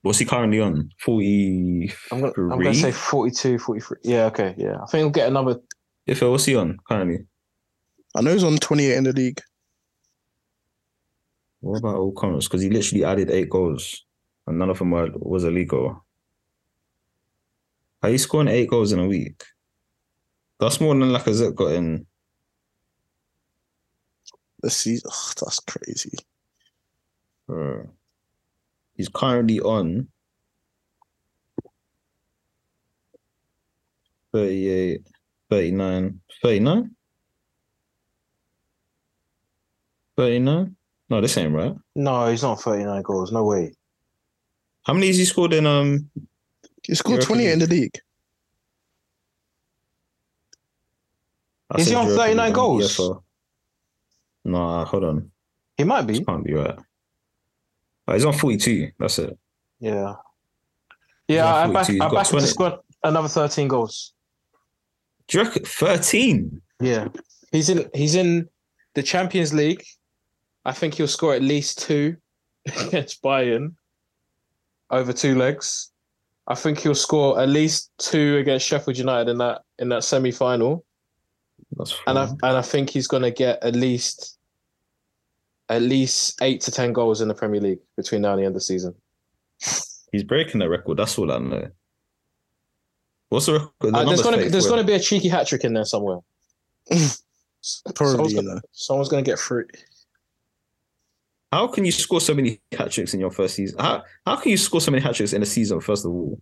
What's he currently on? 43? I'm gonna, I'm gonna say 42, 43. Yeah, okay, yeah. I think he'll get another. If what's he on currently? I know he's on 28 in the league. What about all comers? Because he literally added eight goals, and none of them were was illegal. Are you scoring eight goals in a week? That's more than like a Lacazette got in. This season, Ugh, that's crazy. uh, he's currently on 38, 39, 39? 39? No, this ain't right. No, he's not 39 goals. No way. How many has he scored in um He scored Europa 28 in the League. league. I Is he said on Europa 39 League, goals? EFL. No, hold on. He might This be. can't be right. He's on 42. That's it. Yeah. Yeah, I back, 42. I back 20. to another 13 goals. Do you reckon 13? Yeah. He's in he's in the Champions League. I think he'll score at least two against Bayern over two legs. I think he'll score at least two against Sheffield United in that in that semi final. And I and I think he's gonna get at least at least eight to ten goals in the Premier League between now and the end of the season. He's breaking the record. That's all I know. What's the record? The Uh, there's gonna be, there's gonna be a cheeky hat trick in there somewhere. Probably, someone's, gonna, know. someone's gonna get through. How can you score so many hat tricks in your first season? How how can you score so many hat tricks in a season, first of all?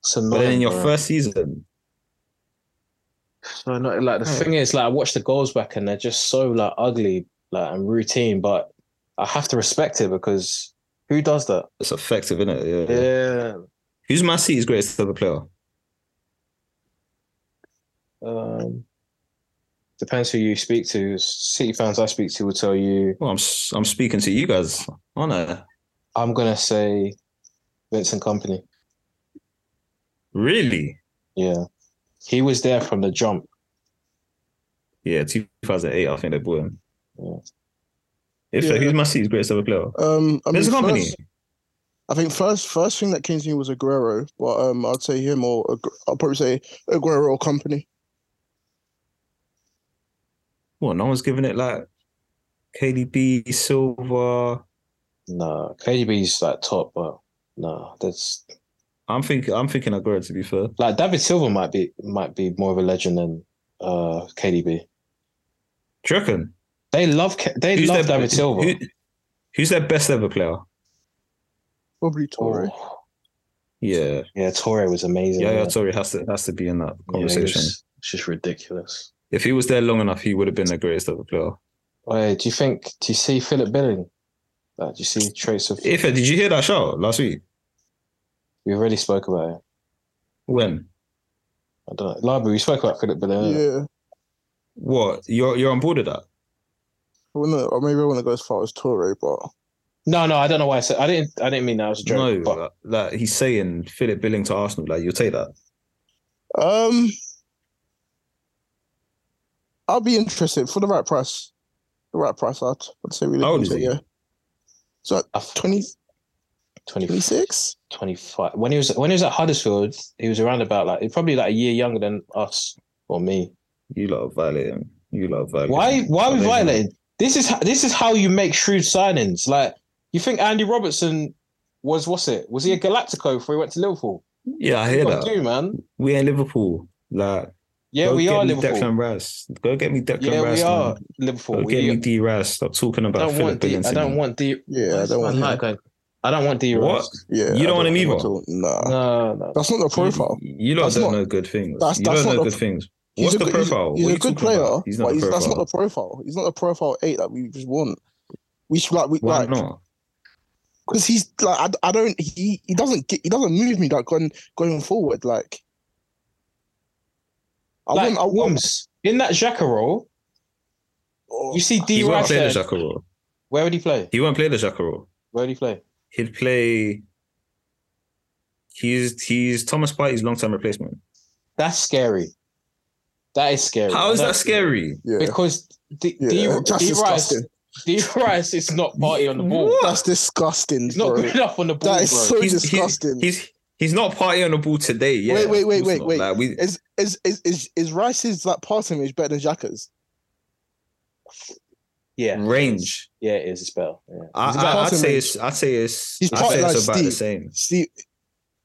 It's But then in your bro. first season, So not like the Yeah. thing is, like I watch the goals back and they're just so like ugly, like and routine. But I have to respect it because who does that? it's effective, isn't it? Yeah. Yeah. Who's Man City's greatest ever player? Um, depends who you speak to. City fans I speak to will tell you. Well, I'm I'm speaking to you guys, aren't I? I'm gonna say Vincent Kompany. Really? Yeah, he was there from the jump. Yeah, 2008. I think they bought him. Yeah. If so, Yeah. who's Massi's greatest ever player? Um, I mean, There's a Kompany. first, I think first first thing that came to me was Aguero, but um, I'd say him or I'll probably say Aguero or Kompany. What? No one's giving it like KDB, Silva. No, KDB's like top, but no, that's I'm thinking. I'm thinking Aguero. To be fair, like David Silva might be might be more of a legend than uh KDB. do you reckon? They love they Who's love their- David Silva. who- who's their best ever player? Probably Touré. Oh, Yeah, yeah, Touré was amazing. yeah, yeah. man. Sorry, has to has to be in that Yeah, he conversation. was- It's just ridiculous. If he was there long enough, he would have been the greatest ever player. Oh, Wait, do you think? Do you see Philip Billing? Like, do you see traits of? If did you hear that shout last week? We already spoke about it. When? I don't know. Library, we spoke about Philip Billing. Yeah, What? You're you're on board with that? I wanna, or maybe I want to go as far as Touré, but No, no, I don't know why I said. I didn't. I didn't mean that as a joke. no, but like, like, he's saying Philip Billing to Arsenal. Like you'll take that. um, I'll be interested for the right price. The right price, I'd, I'd say we How old look is he? it, Yeah, so I 20, 20, 26? 25. When he was when he was at Huddersfield, he was around about like probably like a year younger than us or me. You lot are violating. You lot are violating. Why? Why are we Violating. Violating? This is how, this is how you make shrewd signings. Like you think Andy Robertson was what's it? Was he a Galactico before he went to Liverpool? Yeah, I hear What that. do, man? We ain't Liverpool. Like, Yeah, go we get are me Liverpool. Declan Rice. Go get me Declan Yeah, Rice. we are man. Liverpool. Go get We, me D Rice. Stop talking about. I about don't Philip want D. Billing. I don't want D. Yeah, I don't want Like, him. I don't want D. What? Rice. Yeah, You don't I want him at either? all. Nah, No, no. that's not the profile. You, you lot That's don't not- know good things. that's- you that's don't not know the- good things. He's What's a the good- he's- He's, a good player, about? He's not but he's, that's not profile. the profile. He's not the profile eight that we just want. We should like we Why like not? because he's like I, I don't he he doesn't get he doesn't move me like going going forward like. I like want I want in that Xhaka role. oh, You see D. He won't play the there. Xhaka role. Where would he play? He won't play the Xhaka role. Where would he play? He'd play. He's he's Thomas Partey's long term replacement. That's scary. That is scary. How is that scary? yeah, Because D, yeah, D, that's D Rice, disgusting. D Rice is not Partey on the ball. That's disgusting. He's not bro. good enough on the ball, That is bro. so He's- he's- disgusting. He's he's not partying on the ball today. Yeah. Wait, wait, wait, wait, wait. Like, we, Is is is is is Rice's like passing range better than Xhaka's? yeah, range. yeah, it is. It's better. Yeah. I, I, I'd say range. it's. I'd say it's. He's I'd part say like it's about the same. Steve,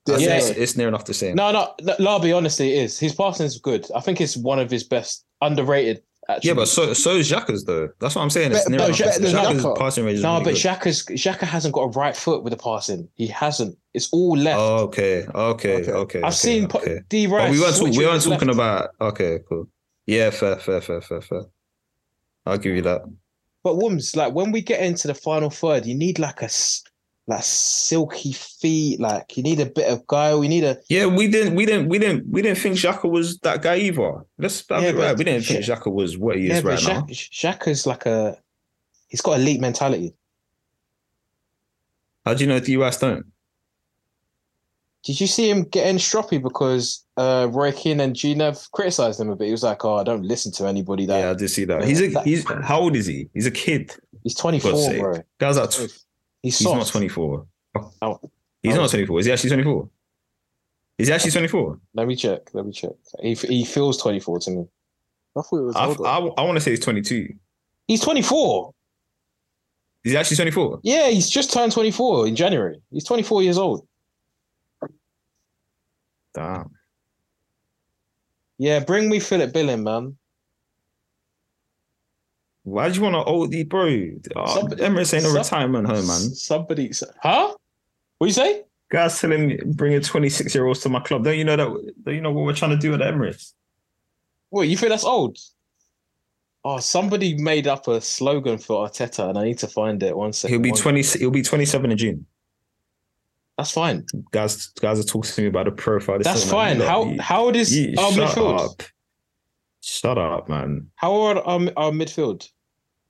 Yeah. it's, it's near enough the same. No, no, no, Larby. Honestly, it is. His passing is good. I think it's one of his best, underrated. Actually, Yeah, but so so is Xhaka's though. That's what I'm saying. It's Better- near better enough. Xhaka's Xhaka. passing range no, really but. Xhaka's Xhaka hasn't got a right foot with the passing. He hasn't. It's all left. Oh, okay, okay, Okay. okay. I've okay, seen okay. D But Rice. we weren't talk, we weren't talking left. about. Okay, cool. Yeah, fair, fair, fair, fair, fair. I'll give you that. But Wooms, like when we get into the final third, you need like a like silky feet. Like you need a bit of guile. You need a Yeah, we didn't, we didn't, we didn't, we didn't think Xhaka was that guy either. Let's Yeah, right. We didn't think Xha- Xhaka was what he yeah. is right now. Xhaka, Xhaka's like a he's got elite mentality. How do you know D Rice don't? Did you see him getting stroppy because uh, Roy Keane and Gnev criticized him a bit? He was like, "Oh, I don't listen to anybody that." yeah, I did see that. He's a, that- he's how old is he? He's a kid. He's 24, God's sake. bro. Guys, like, tw- He's, he's not 24. Oh. He's Oh. not 24. Is he actually 24? Is he actually 24? Let me check. Let me check. He he feels 24 to me. I thought it was I. I, I want to say he's 22. He's 24. Is he actually 24? Yeah, he's just turned 24 in January. He's 24 years old. Damn. Yeah, bring me Philip Billing, man. Why do you want to OD, bro? Oh, Somebody- Emirates ain't a retirement home, man. Somebody, huh? What you say? Guys telling me bringing 26 year olds to my club. Don't you know that? Don't you know what we're trying to do at the Emirates? What you think that's old? Oh, somebody made up a slogan for Arteta, and I need to find it. One second. He'll be 20. He'll be 27 in June. That's fine. Guys, guys are talking to me about the profile. This That's fine. How you- how old is you- our shut midfield? up. Shut up, man. How old are our, our midfield?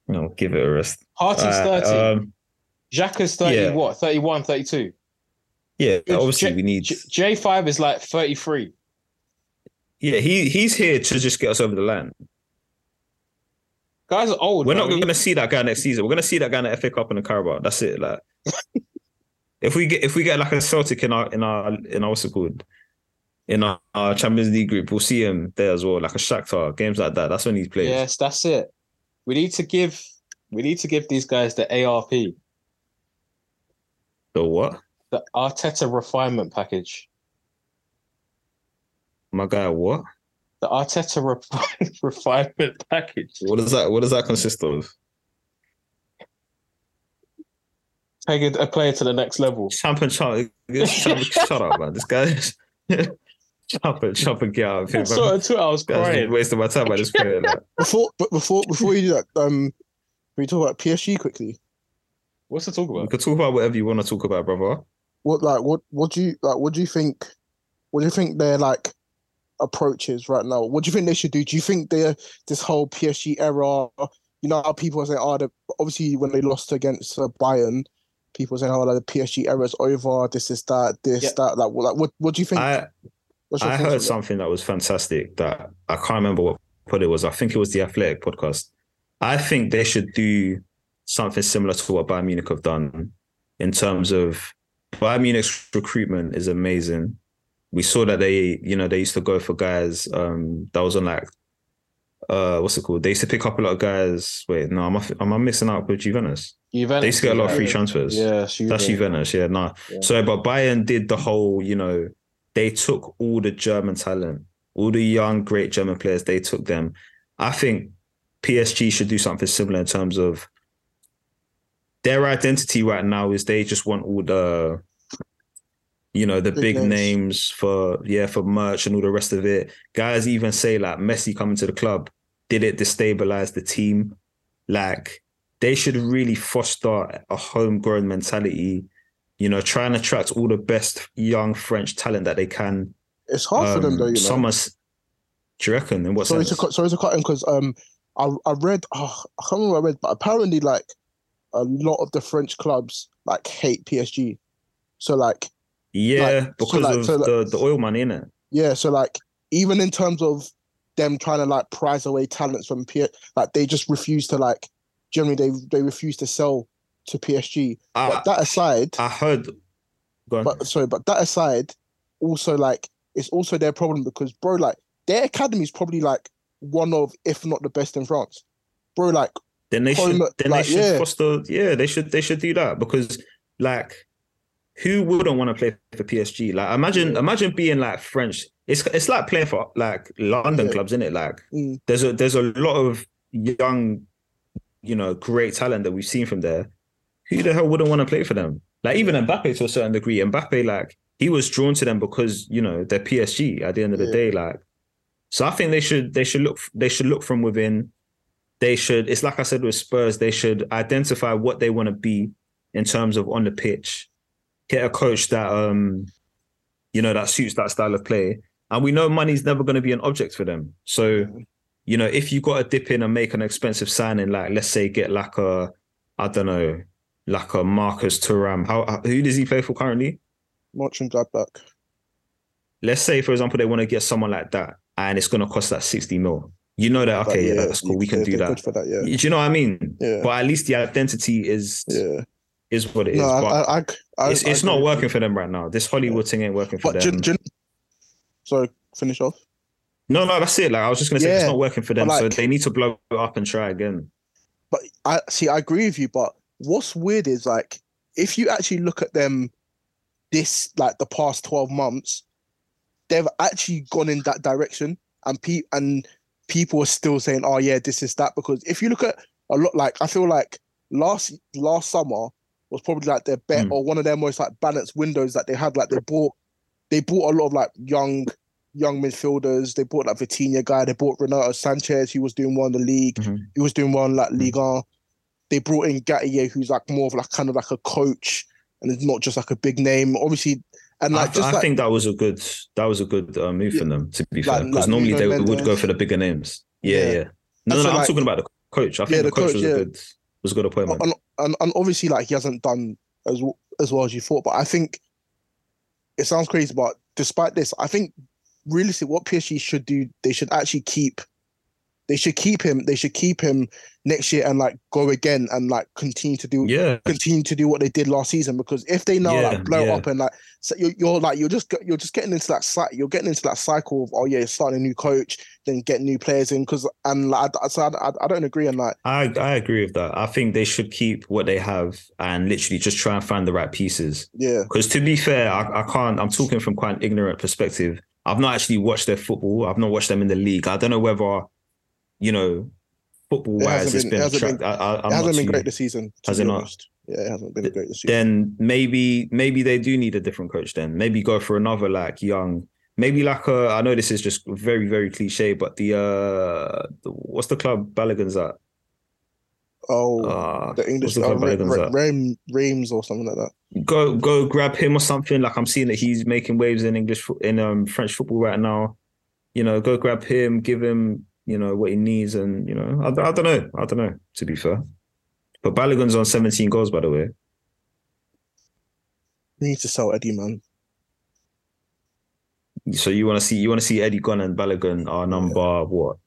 No, give it a rest. Harty's Uh, 30. um, Xhaka's 30, yeah. what? 31, 32. yeah, obviously J- we need. J- J5 is like 33. Yeah, he he's here to just get us over the line. Guys are old. We're man. not going to see that guy next season. We're going to see that guy in the FA Cup and the Carabao. That's it. Like, if we get if we get like a Celtic in our in our in our what's it called in our, our Champions League group, we'll see him there as well. Like a Shakhtar games like that. That's when he plays. Yes, that's it. We need to give. We need to give these guys the ARP, the what? The Arteta refinement package. My guy, what? The Arteta refi- refinement package. What does that? What does that consist of? Take a, a player to the next level. Champion, champ, champ, shut up, man. This guy, chop it, chop it, get out of here, So bro. on Twitter, I was Guys, crying. wasting my time by this player. Like. Before, but before, before you do that, um, can we talk about PSG quickly? What's to talk about? We about? could talk about whatever you want to talk about, brother. What like what what do you like? What do you think? What do you think their like approaches right now? What do you think they should do? Do you think they this whole PSG era? You know how people are saying, "Oh, obviously when they lost against uh, Bayern, people are saying, oh, like, the PSG era is over. This is that. This Yeah. that. Like, what, like, what what do you think? I what's your I heard something that was fantastic that I can't remember what what it was. I think it was the Athletic podcast. I think they should do something similar to what Bayern Munich have done in terms of Bayern Munich's recruitment is amazing. We saw that they, you know, they used to go for guys um, that was on like, uh, what's it called? They used to pick up a lot of guys. Wait, no, am I, am I mixing up with Juventus? Juventus. They used to get a lot of free transfers. Yeah, That's Juve. Juventus, yeah, no. Yeah. So, but Bayern did the whole, you know, they took all the German talent, all the young, great German players, they took them. I think PSG should do something similar in terms of their identity right now is they just want all the, you know, the Big big, names. names. for, yeah, for merch and all the rest of it. Guys even say like Messi coming to the club, did it destabilize the team? Like, they should really foster a homegrown mentality you know, try and attract all the best young French talent that they can. It's hard for them Um, though. You know. Summer's, do you reckon? In what sorry sense? to sorry to cut in because um I I read oh, I can't remember what I read, but apparently like a lot of the French clubs like hate PSG. So like yeah, like, so because like- of so like- the, the oil money in it. yeah, so like even in terms of them trying to like prize away talents from P like they just refuse to like generally they they refuse to sell to PSG. I, But that aside, I heard. But sorry, but that aside, also like it's also their problem because bro, like their academy is probably like one of, if not the best in France. Bro, like then they should. Then like, they should yeah. foster. Yeah, they should. They should do that because, like, who wouldn't want to play for PSG? Like, imagine, Yeah. imagine being like French. It's it's like playing for like London Yeah. clubs, isn't it? Like, Mm. there's a there's a lot of young, you know, great talent that we've seen from there. Who the hell wouldn't want to play for them? Like even Mbappe to a certain degree. Mbappe, like he was drawn to them because you know they're PSG. At the end of the Yeah. day, like so, I think they should they should look they should look from within. They should. It's like I said with Spurs. They should identify what they want to be in terms of on the pitch. Get a coach that um, you know, that suits that style of play. And we know money's never going to be an object for them. So, you know, if you got to dip in and make an expensive signing, like let's say get like a, I don't know, like a Marcus Thuram. How how- who does he play for currently? Mönchengladbach. Let's say, for example, they want to get someone like that, and it's going to cost that sixty mil. You know that okay, yeah, that's cool. We can do that. That, yeah. Do you know what I mean? Yeah. But at least the identity is Yeah. is what it is. No, but I, I, I, it's it's not working for them right now. This Hollywood thing ain't working for But them. gen, sorry, finish off. no, no, that's it. Like I was just gonna say, it's not working for them, but so they need to blow it up and try again. But I see, I agree with you. But what's weird is like if you actually look at them, this like the past twelve months, they've actually gone in that direction, and pe and people are still saying, "Oh yeah, this is that." Because if you look at a lot, like I feel like last last summer was probably like their bet Mm. or one of their most like balanced windows that they had. Like they bought, they bought a lot of like young young midfielders. They bought like Vitinha guy. They bought Renato Sanches, who was doing well in the league. Mhm. He was doing well in like Mhm. Liga. They brought in Galtier, who's like more of like kind of like a coach, and it's not just like a big name. Obviously, and like I, just I like think that was a good that was a good uh, move Yeah. from them. To be Like- fair, because like normally they would go for the bigger names. Yeah, Yeah. yeah. No, And no, so, I'm talking about the coach. I think Yeah, the, the coach, coach, was a good was a good appointment. and, and and obviously like he hasn't done as as well as you thought. But I think it sounds crazy, but despite this, I think realistically, what PSG should do, they should actually keep They should keep him. They should keep him next year and like go again and like continue to do Yeah, continue to do what they did last season. Because if they now Yeah, like blow yeah. up and like so you're, you're like you're just you're just getting into that cycle. You're getting into that cycle of oh yeah, you're starting a new coach, then get new players in. Because and like I, so I, I, don't agree on like I I agree with that. I think they should keep what they have and literally just try and find the right pieces. yeah Because to be fair, I, I can't. I'm talking from quite an ignorant perspective. I've not actually watched their football. I've not watched them in the league. I don't know whether, you know, football It wise, hasn't it's been- been. it hasn't tracked. I, I, I'm it not hasn't been great this season. Has it not? Yeah, it hasn't been great this season. Then maybe maybe they do need a different coach. Then maybe go for another like young. Maybe like a. I know this is just very very cliche, but the uh, the, what's the club Balogun's at? oh, Uh, the English the uh, club Ra- Balogun's Ra- at? Rame, Rames or something like that. go go grab him or something. Like I'm seeing that he's making waves in English in um French football right now. You know, go grab him, give him you know what he needs, and you know I, I don't know, I don't know. To be fair, but Balogun's on 17 goals by the way. We need to sell Eddie, man. So you want to see you want to see Eddie Gunn and Balogun are number what?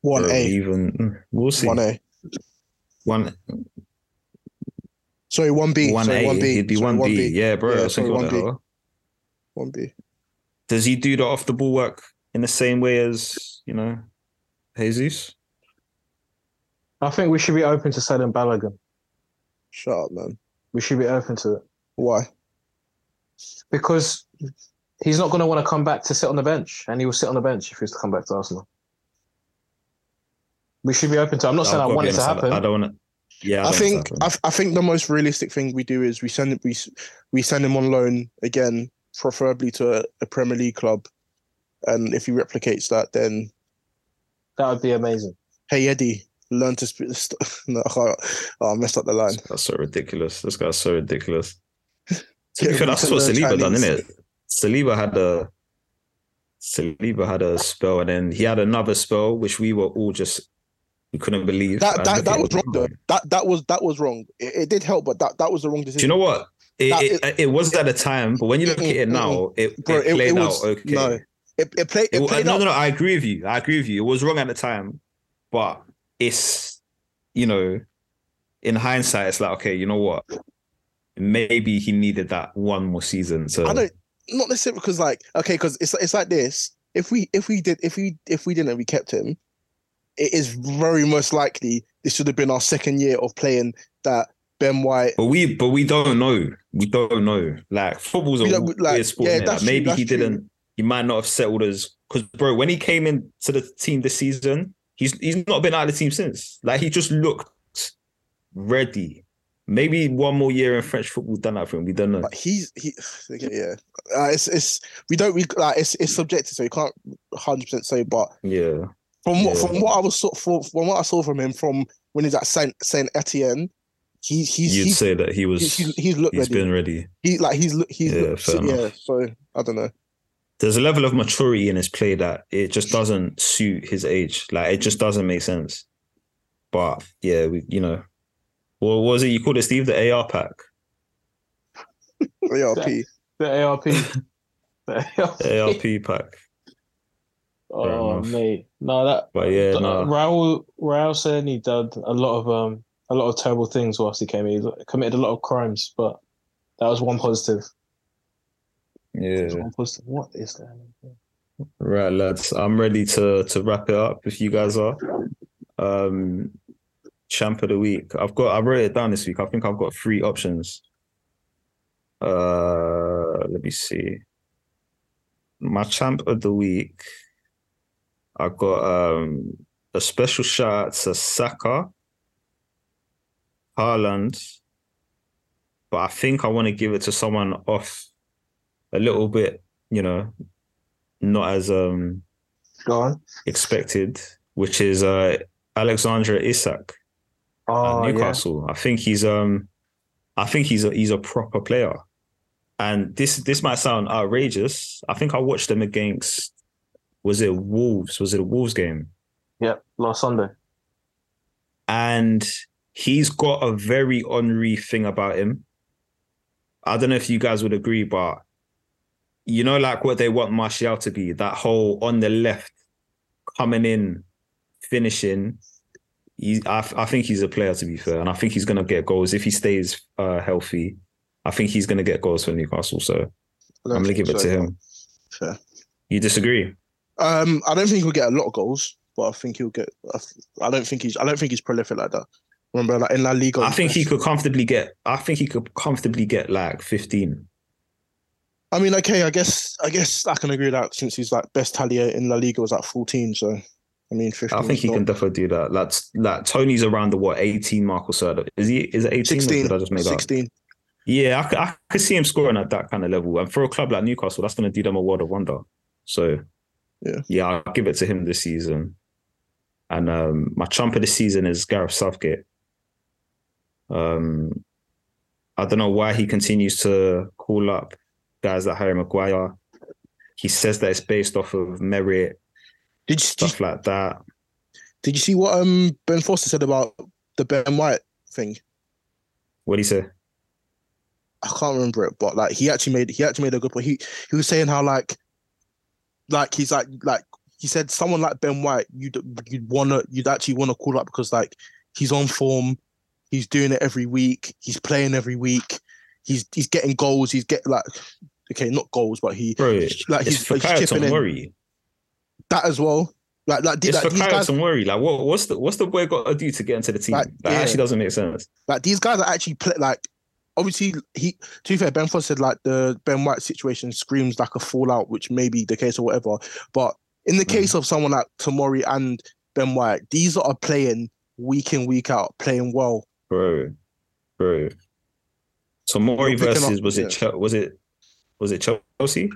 One Or A, even we'll see. one A. One Sorry, one B. one Sorry, A. one B. He'd be Sorry, one B. Yeah, bro. Yeah, sorry, one B. One B. Does he do the off the ball work in the same way as you know Jesus? I think we should be open to selling Balogun. Shut up, man. We should be open to it Why? because he's not going to want to come back to sit on the bench, and he will sit on the bench if he was to come back to Arsenal. We should be open to. I'm not saying I I've got want it to honest, I- happen. I don't want to. Yeah, I don't think want it to I. I think the most realistic thing we do is we send we we send him on loan again, preferably to a, a Premier League club, and if he replicates that, then that would be amazing. hey Eddie, learn to speak. St- no, I, oh, I messed up the line. That's so ridiculous. This guy's so ridiculous. To Yeah, be fair, we that's what learn Saliba done, isn't it? Saliba had a Saliba had a spell, and then he had another spell, which we were all just we couldn't believe. That that, that was wrong though. That that was that was wrong. It, it did help, but that, that was the wrong decision. Do you know what? It, That- it, it was at the time, but when you look at it now, it, Bro, it it- played it was- out okay. no, It, it played It played no, no, no. I agree with you. I agree with you. It was wrong at the time, but it's you know, in hindsight, it's like okay, you know what? Maybe he needed that one more season. So I don't not necessarily because like okay, because it's it's like this. If we if we did if we if we didn't we kept him, it is very most likely this should have been our second year of playing that Ben White. But we, but we don't know. We don't know. Like football's a don't- weird sport. yeah, Like, maybe he true. didn't. He might not have settled as because, bro, when he came into the team this season, he's he's not been out of the team since. Like he just looked ready. Maybe one more year in French football done that for him. We don't know. But he's he yeah. Uh, it's it's we don't we like it's it's subjective, so you can't hundred percent say. But Yeah, from what Yeah. from what I was sort from, from what I saw from him from when he's at Saint Saint Etienne, he he's you'd he's, say that he was. he's, he's he's looked he's ready. been ready. He like he's look he's Yeah, looked, yeah. So I don't know. There's a level of maturity in his play that it just doesn't suit his age. Like it just doesn't make sense. But yeah, we you know, what was it you called it, Steve? The AR pack. ARP. The ARP. the ARP. ARP pack. Oh enough. mate, no that. But yeah, no. Raul Raul said he did a lot of um a lot of terrible things whilst he came. He committed a lot of crimes, but that was one positive. Yeah. What is that? Right, lads. I'm ready to to wrap it up if you guys are. Um champ of the week. I've got I wrote it down this week. I think I've got three options. Uh let me see. My champ of the week. I got um a special shout out to Saka, Haaland, but I think I want to give it to someone off a little bit, you know, not as um Go on. expected, which is uh Alexander Isak Oh at yeah. Newcastle. I think he's um I think he's a he's a proper player. And this this might sound outrageous. I think I watched them against was it Wolves? Was it a Wolves game? Yeah, last Sunday. And he's got a very Henry thing about him. I don't know if you guys would agree, but you know, like what they want Martial to be, that whole on the left, coming in, finishing. He, I, I think he's a player to be fair, and I think he's gonna get goals if he stays uh, healthy. I think he's gonna get goals for Newcastle. So I'm gonna give it so, to him. Fair. You disagree? Um, I don't think he'll get a lot of goals, but I think he'll get. I I don't think he's. I don't think he's prolific like that. Remember, like in La Liga, I think he could comfortably get. I think he could comfortably get like 15. I mean, okay, I guess I guess I can agree with that since he's like best tallier in La Liga was like 14. So, I mean, 15. I think he is can definitely do that. Like, like Toney's around the what 18 mark or so. Is he? Is it 18? 16. I just make that? up? 16. Yeah, I, could- I could see him scoring at that kind of level. And for a club like Newcastle, that's going to do them a world of wonder. So, Yeah. yeah, I'll give it to him this season. And um, my trump of the season is Gareth Southgate. Um, I don't know why he continues to call up guys like Harry Maguire. He says that it's based off of merit, Did you, did, stuff like that. did you see what um Ben Foster said about the Ben White thing? What do you say? I can't remember it, but like he actually made he actually made a good point. He he was saying how like like he's like like he said someone like Ben White you'd you'd wanna you'd actually wanna call up because like he's on form, he's doing it every week, he's playing every week, he's he's getting goals, he's get like okay not goals but he Bro, like he's, for he's chipping in that as well. Like like, It's like for Kyle guys Tomori. Like, what, what's the what's the boy got to do to get into the team? Like, that yeah. actually doesn't make sense. like these guys are actually play like obviously he to be fair ben Foster said like the ben white situation screams like a fallout which may be the case or whatever but in the Mm. case of someone like tomori and ben white these are playing week in week out playing well bro, bro. Tomori versus up- was yeah. it was it was it Chelsea?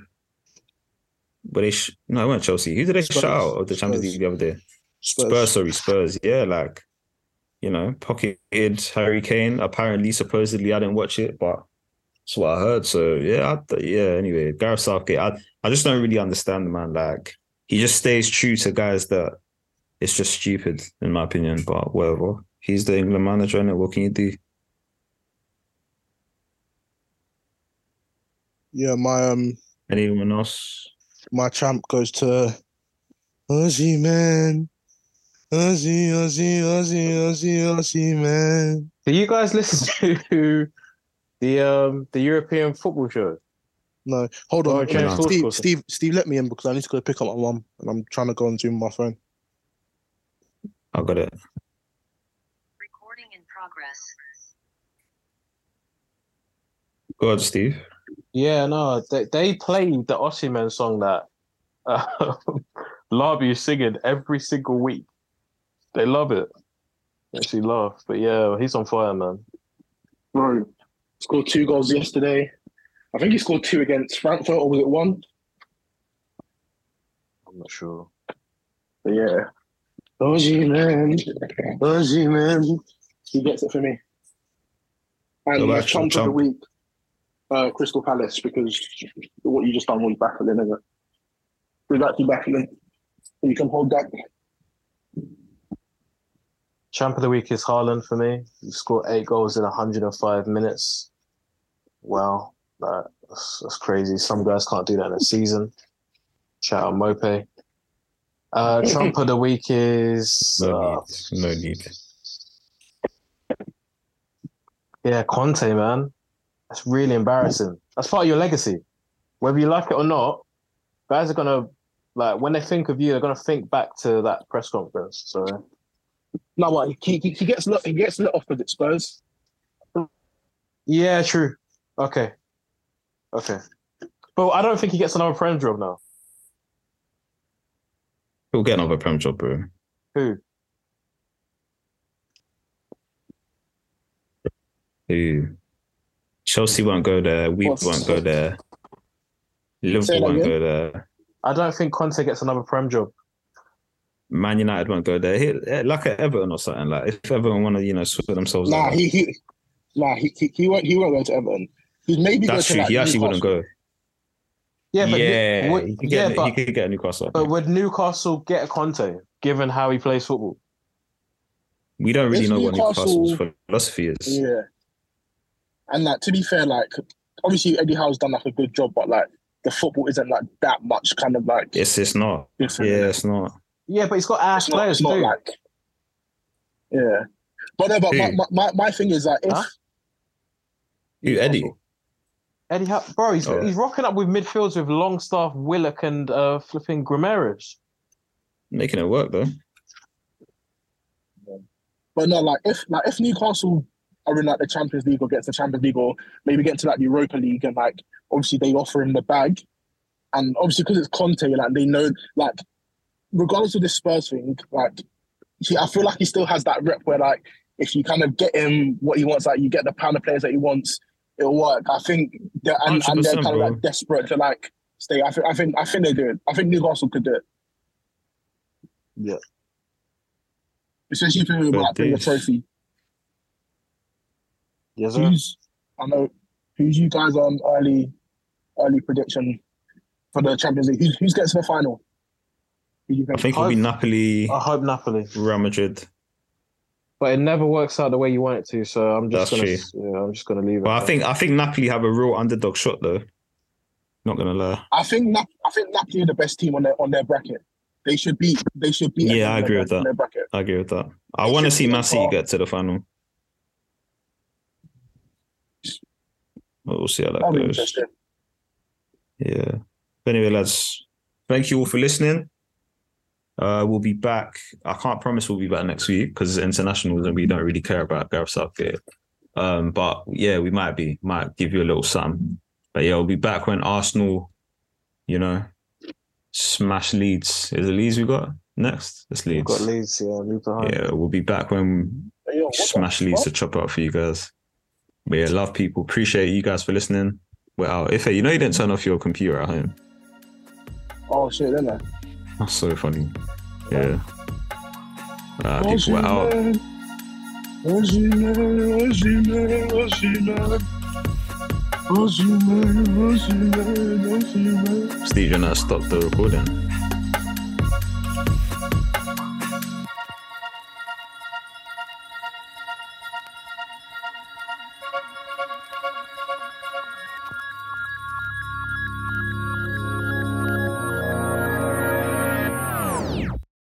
But they sh- no, it weren't Chelsea. Who did they Spurs. shout out of the Champions. League the other day? Spurs. Spurs, sorry, Spurs. Yeah, like you know, pocketed Harry Kane. Apparently, supposedly, I didn't watch it, but that's what I heard. So yeah, I, yeah. Anyway, Gareth Southgate. I I just don't really understand the man. Like he just stays true to guys that it's just stupid in my opinion. But whatever. He's the England manager, and what can you do? Yeah my um Anyone else? my champ goes to Ozzy man Ozzy Ozzy Ozzy Ozzy Ozzy man Do you guys listen to the um the European football show? no hold Oh, on okay, Um, cool, Steve. Steve Steve let me in because I need to go pick up my mum and I'm trying to go and Zoom my phone I got it. Recording in progress. Go on, Steve. Yeah, no, they they played the Osimhen song that uh, Larby is singing every single week. They love it. Actually laugh, but yeah, he's on fire, man. Bro, scored two goals yesterday. I think he scored two against Frankfurt, or was it one? I'm not sure. But yeah. Ozzy, man. Ozzy, man. He gets it for me. And Go my back chump of the week, uh, Crystal Palace, because what you just done was baffling, isn't it? It was actually baffling. You can hold that. Champ of the week is Haaland for me. He scored eight goals in 105 minutes. Wow, that's, that's crazy. Some guys can't do that in a season. Shout out Mope. Uh, Trump of the week is No uh, need. No need. yeah Conte, man. That's really embarrassing. That's part of your legacy. Whether you like it or not, guys are gonna like when they think of you, they're gonna think back to that press conference. So No, what he, he, he gets let he gets let off with it, Spurs. Yeah, true. Okay. Okay. But I don't think he gets another prem job now. He'll get another prem job, bro. Who? Who? Chelsea won't go there. We What's- won't go there. Say Liverpool won't again? go there. I don't think Conte gets another prem job. Man United won't go there. He, eh, like at Everton or something. Like if Everton want to, you know, sort themselves Nah, out. he, he nah, he, he, he won't he won't go to Everton. He'd maybe That's go to true. like he actually wouldn't go. Yeah, but yeah, would, he could yeah, get, but, he could get a Newcastle. but would Newcastle get a Conte given how he plays football? we don't really If know what Newcastle's philosophy is. Yeah. And like to be fair, like obviously Eddie Howe's done like a good job, but like the football isn't like that much kind of like It's it's not. different. Yeah, it's not. Yeah, but he's got ass It's not, players it's not too. like, yeah. But no, but my, my, my, my thing is that if Huh? You Eddie? Eddie, Howe, bro, he's Oh. he's rocking up with midfields with Longstaff, Willock, and uh, flipping Guimarães. Making it work though. But no, like if like if Newcastle are in like the Champions League or get to the Champions League or maybe get to like the Europa League and like obviously they offer him the bag, and obviously because it's Conte, like they know like regardless of this Spurs thing, like he, I feel like he still has that rep where like if you kind of get him what he wants, like you get the pound of players that he wants, it'll work. I think they're, and, and they're 100%, kind of like desperate to like stay. I think I think I think they do it. I think Newcastle could do it. Yeah. Especially if they But like bring a trophy. Yes, sir. Who's I know who's you guys on early early prediction for the Champions League? Who's who's gets to the final? Who do you I think? think it'll be Napoli, I hope Napoli, Real Madrid. but it never works out the way you want it to. So I'm just That's gonna, yeah, I'm just gonna leave it. But I there. think I think Napoli have a real underdog shot though. Not gonna lie. I think Nap- I think Napoli are the best team on their on their bracket. They should beat they should beat Yeah, I agree with that. on Their bracket. I agree with that. I want to see be Man on City par. get to the final. But we'll see how that goes. Yeah. But anyway, lads, thank you all for listening. Uh, we'll be back. I can't promise we'll be back next week because it's internationals and we don't really care about Gareth Southgate. Um, but yeah, we might be, might give you a little sum. But yeah, we'll be back when Arsenal, you know, smash Leeds. Is it Leeds we got next? It's Leeds. We've got Leeds, yeah, behind. Yeah, we'll be back when yo, smash Leeds to chop up for you guys. But yeah, love people. Appreciate you guys for listening. We're out. If you know you didn't turn off your computer at home. Oh shit, didn't I? That's so funny. Yeah. Uh, people were out. Steve, you're not stop the recording.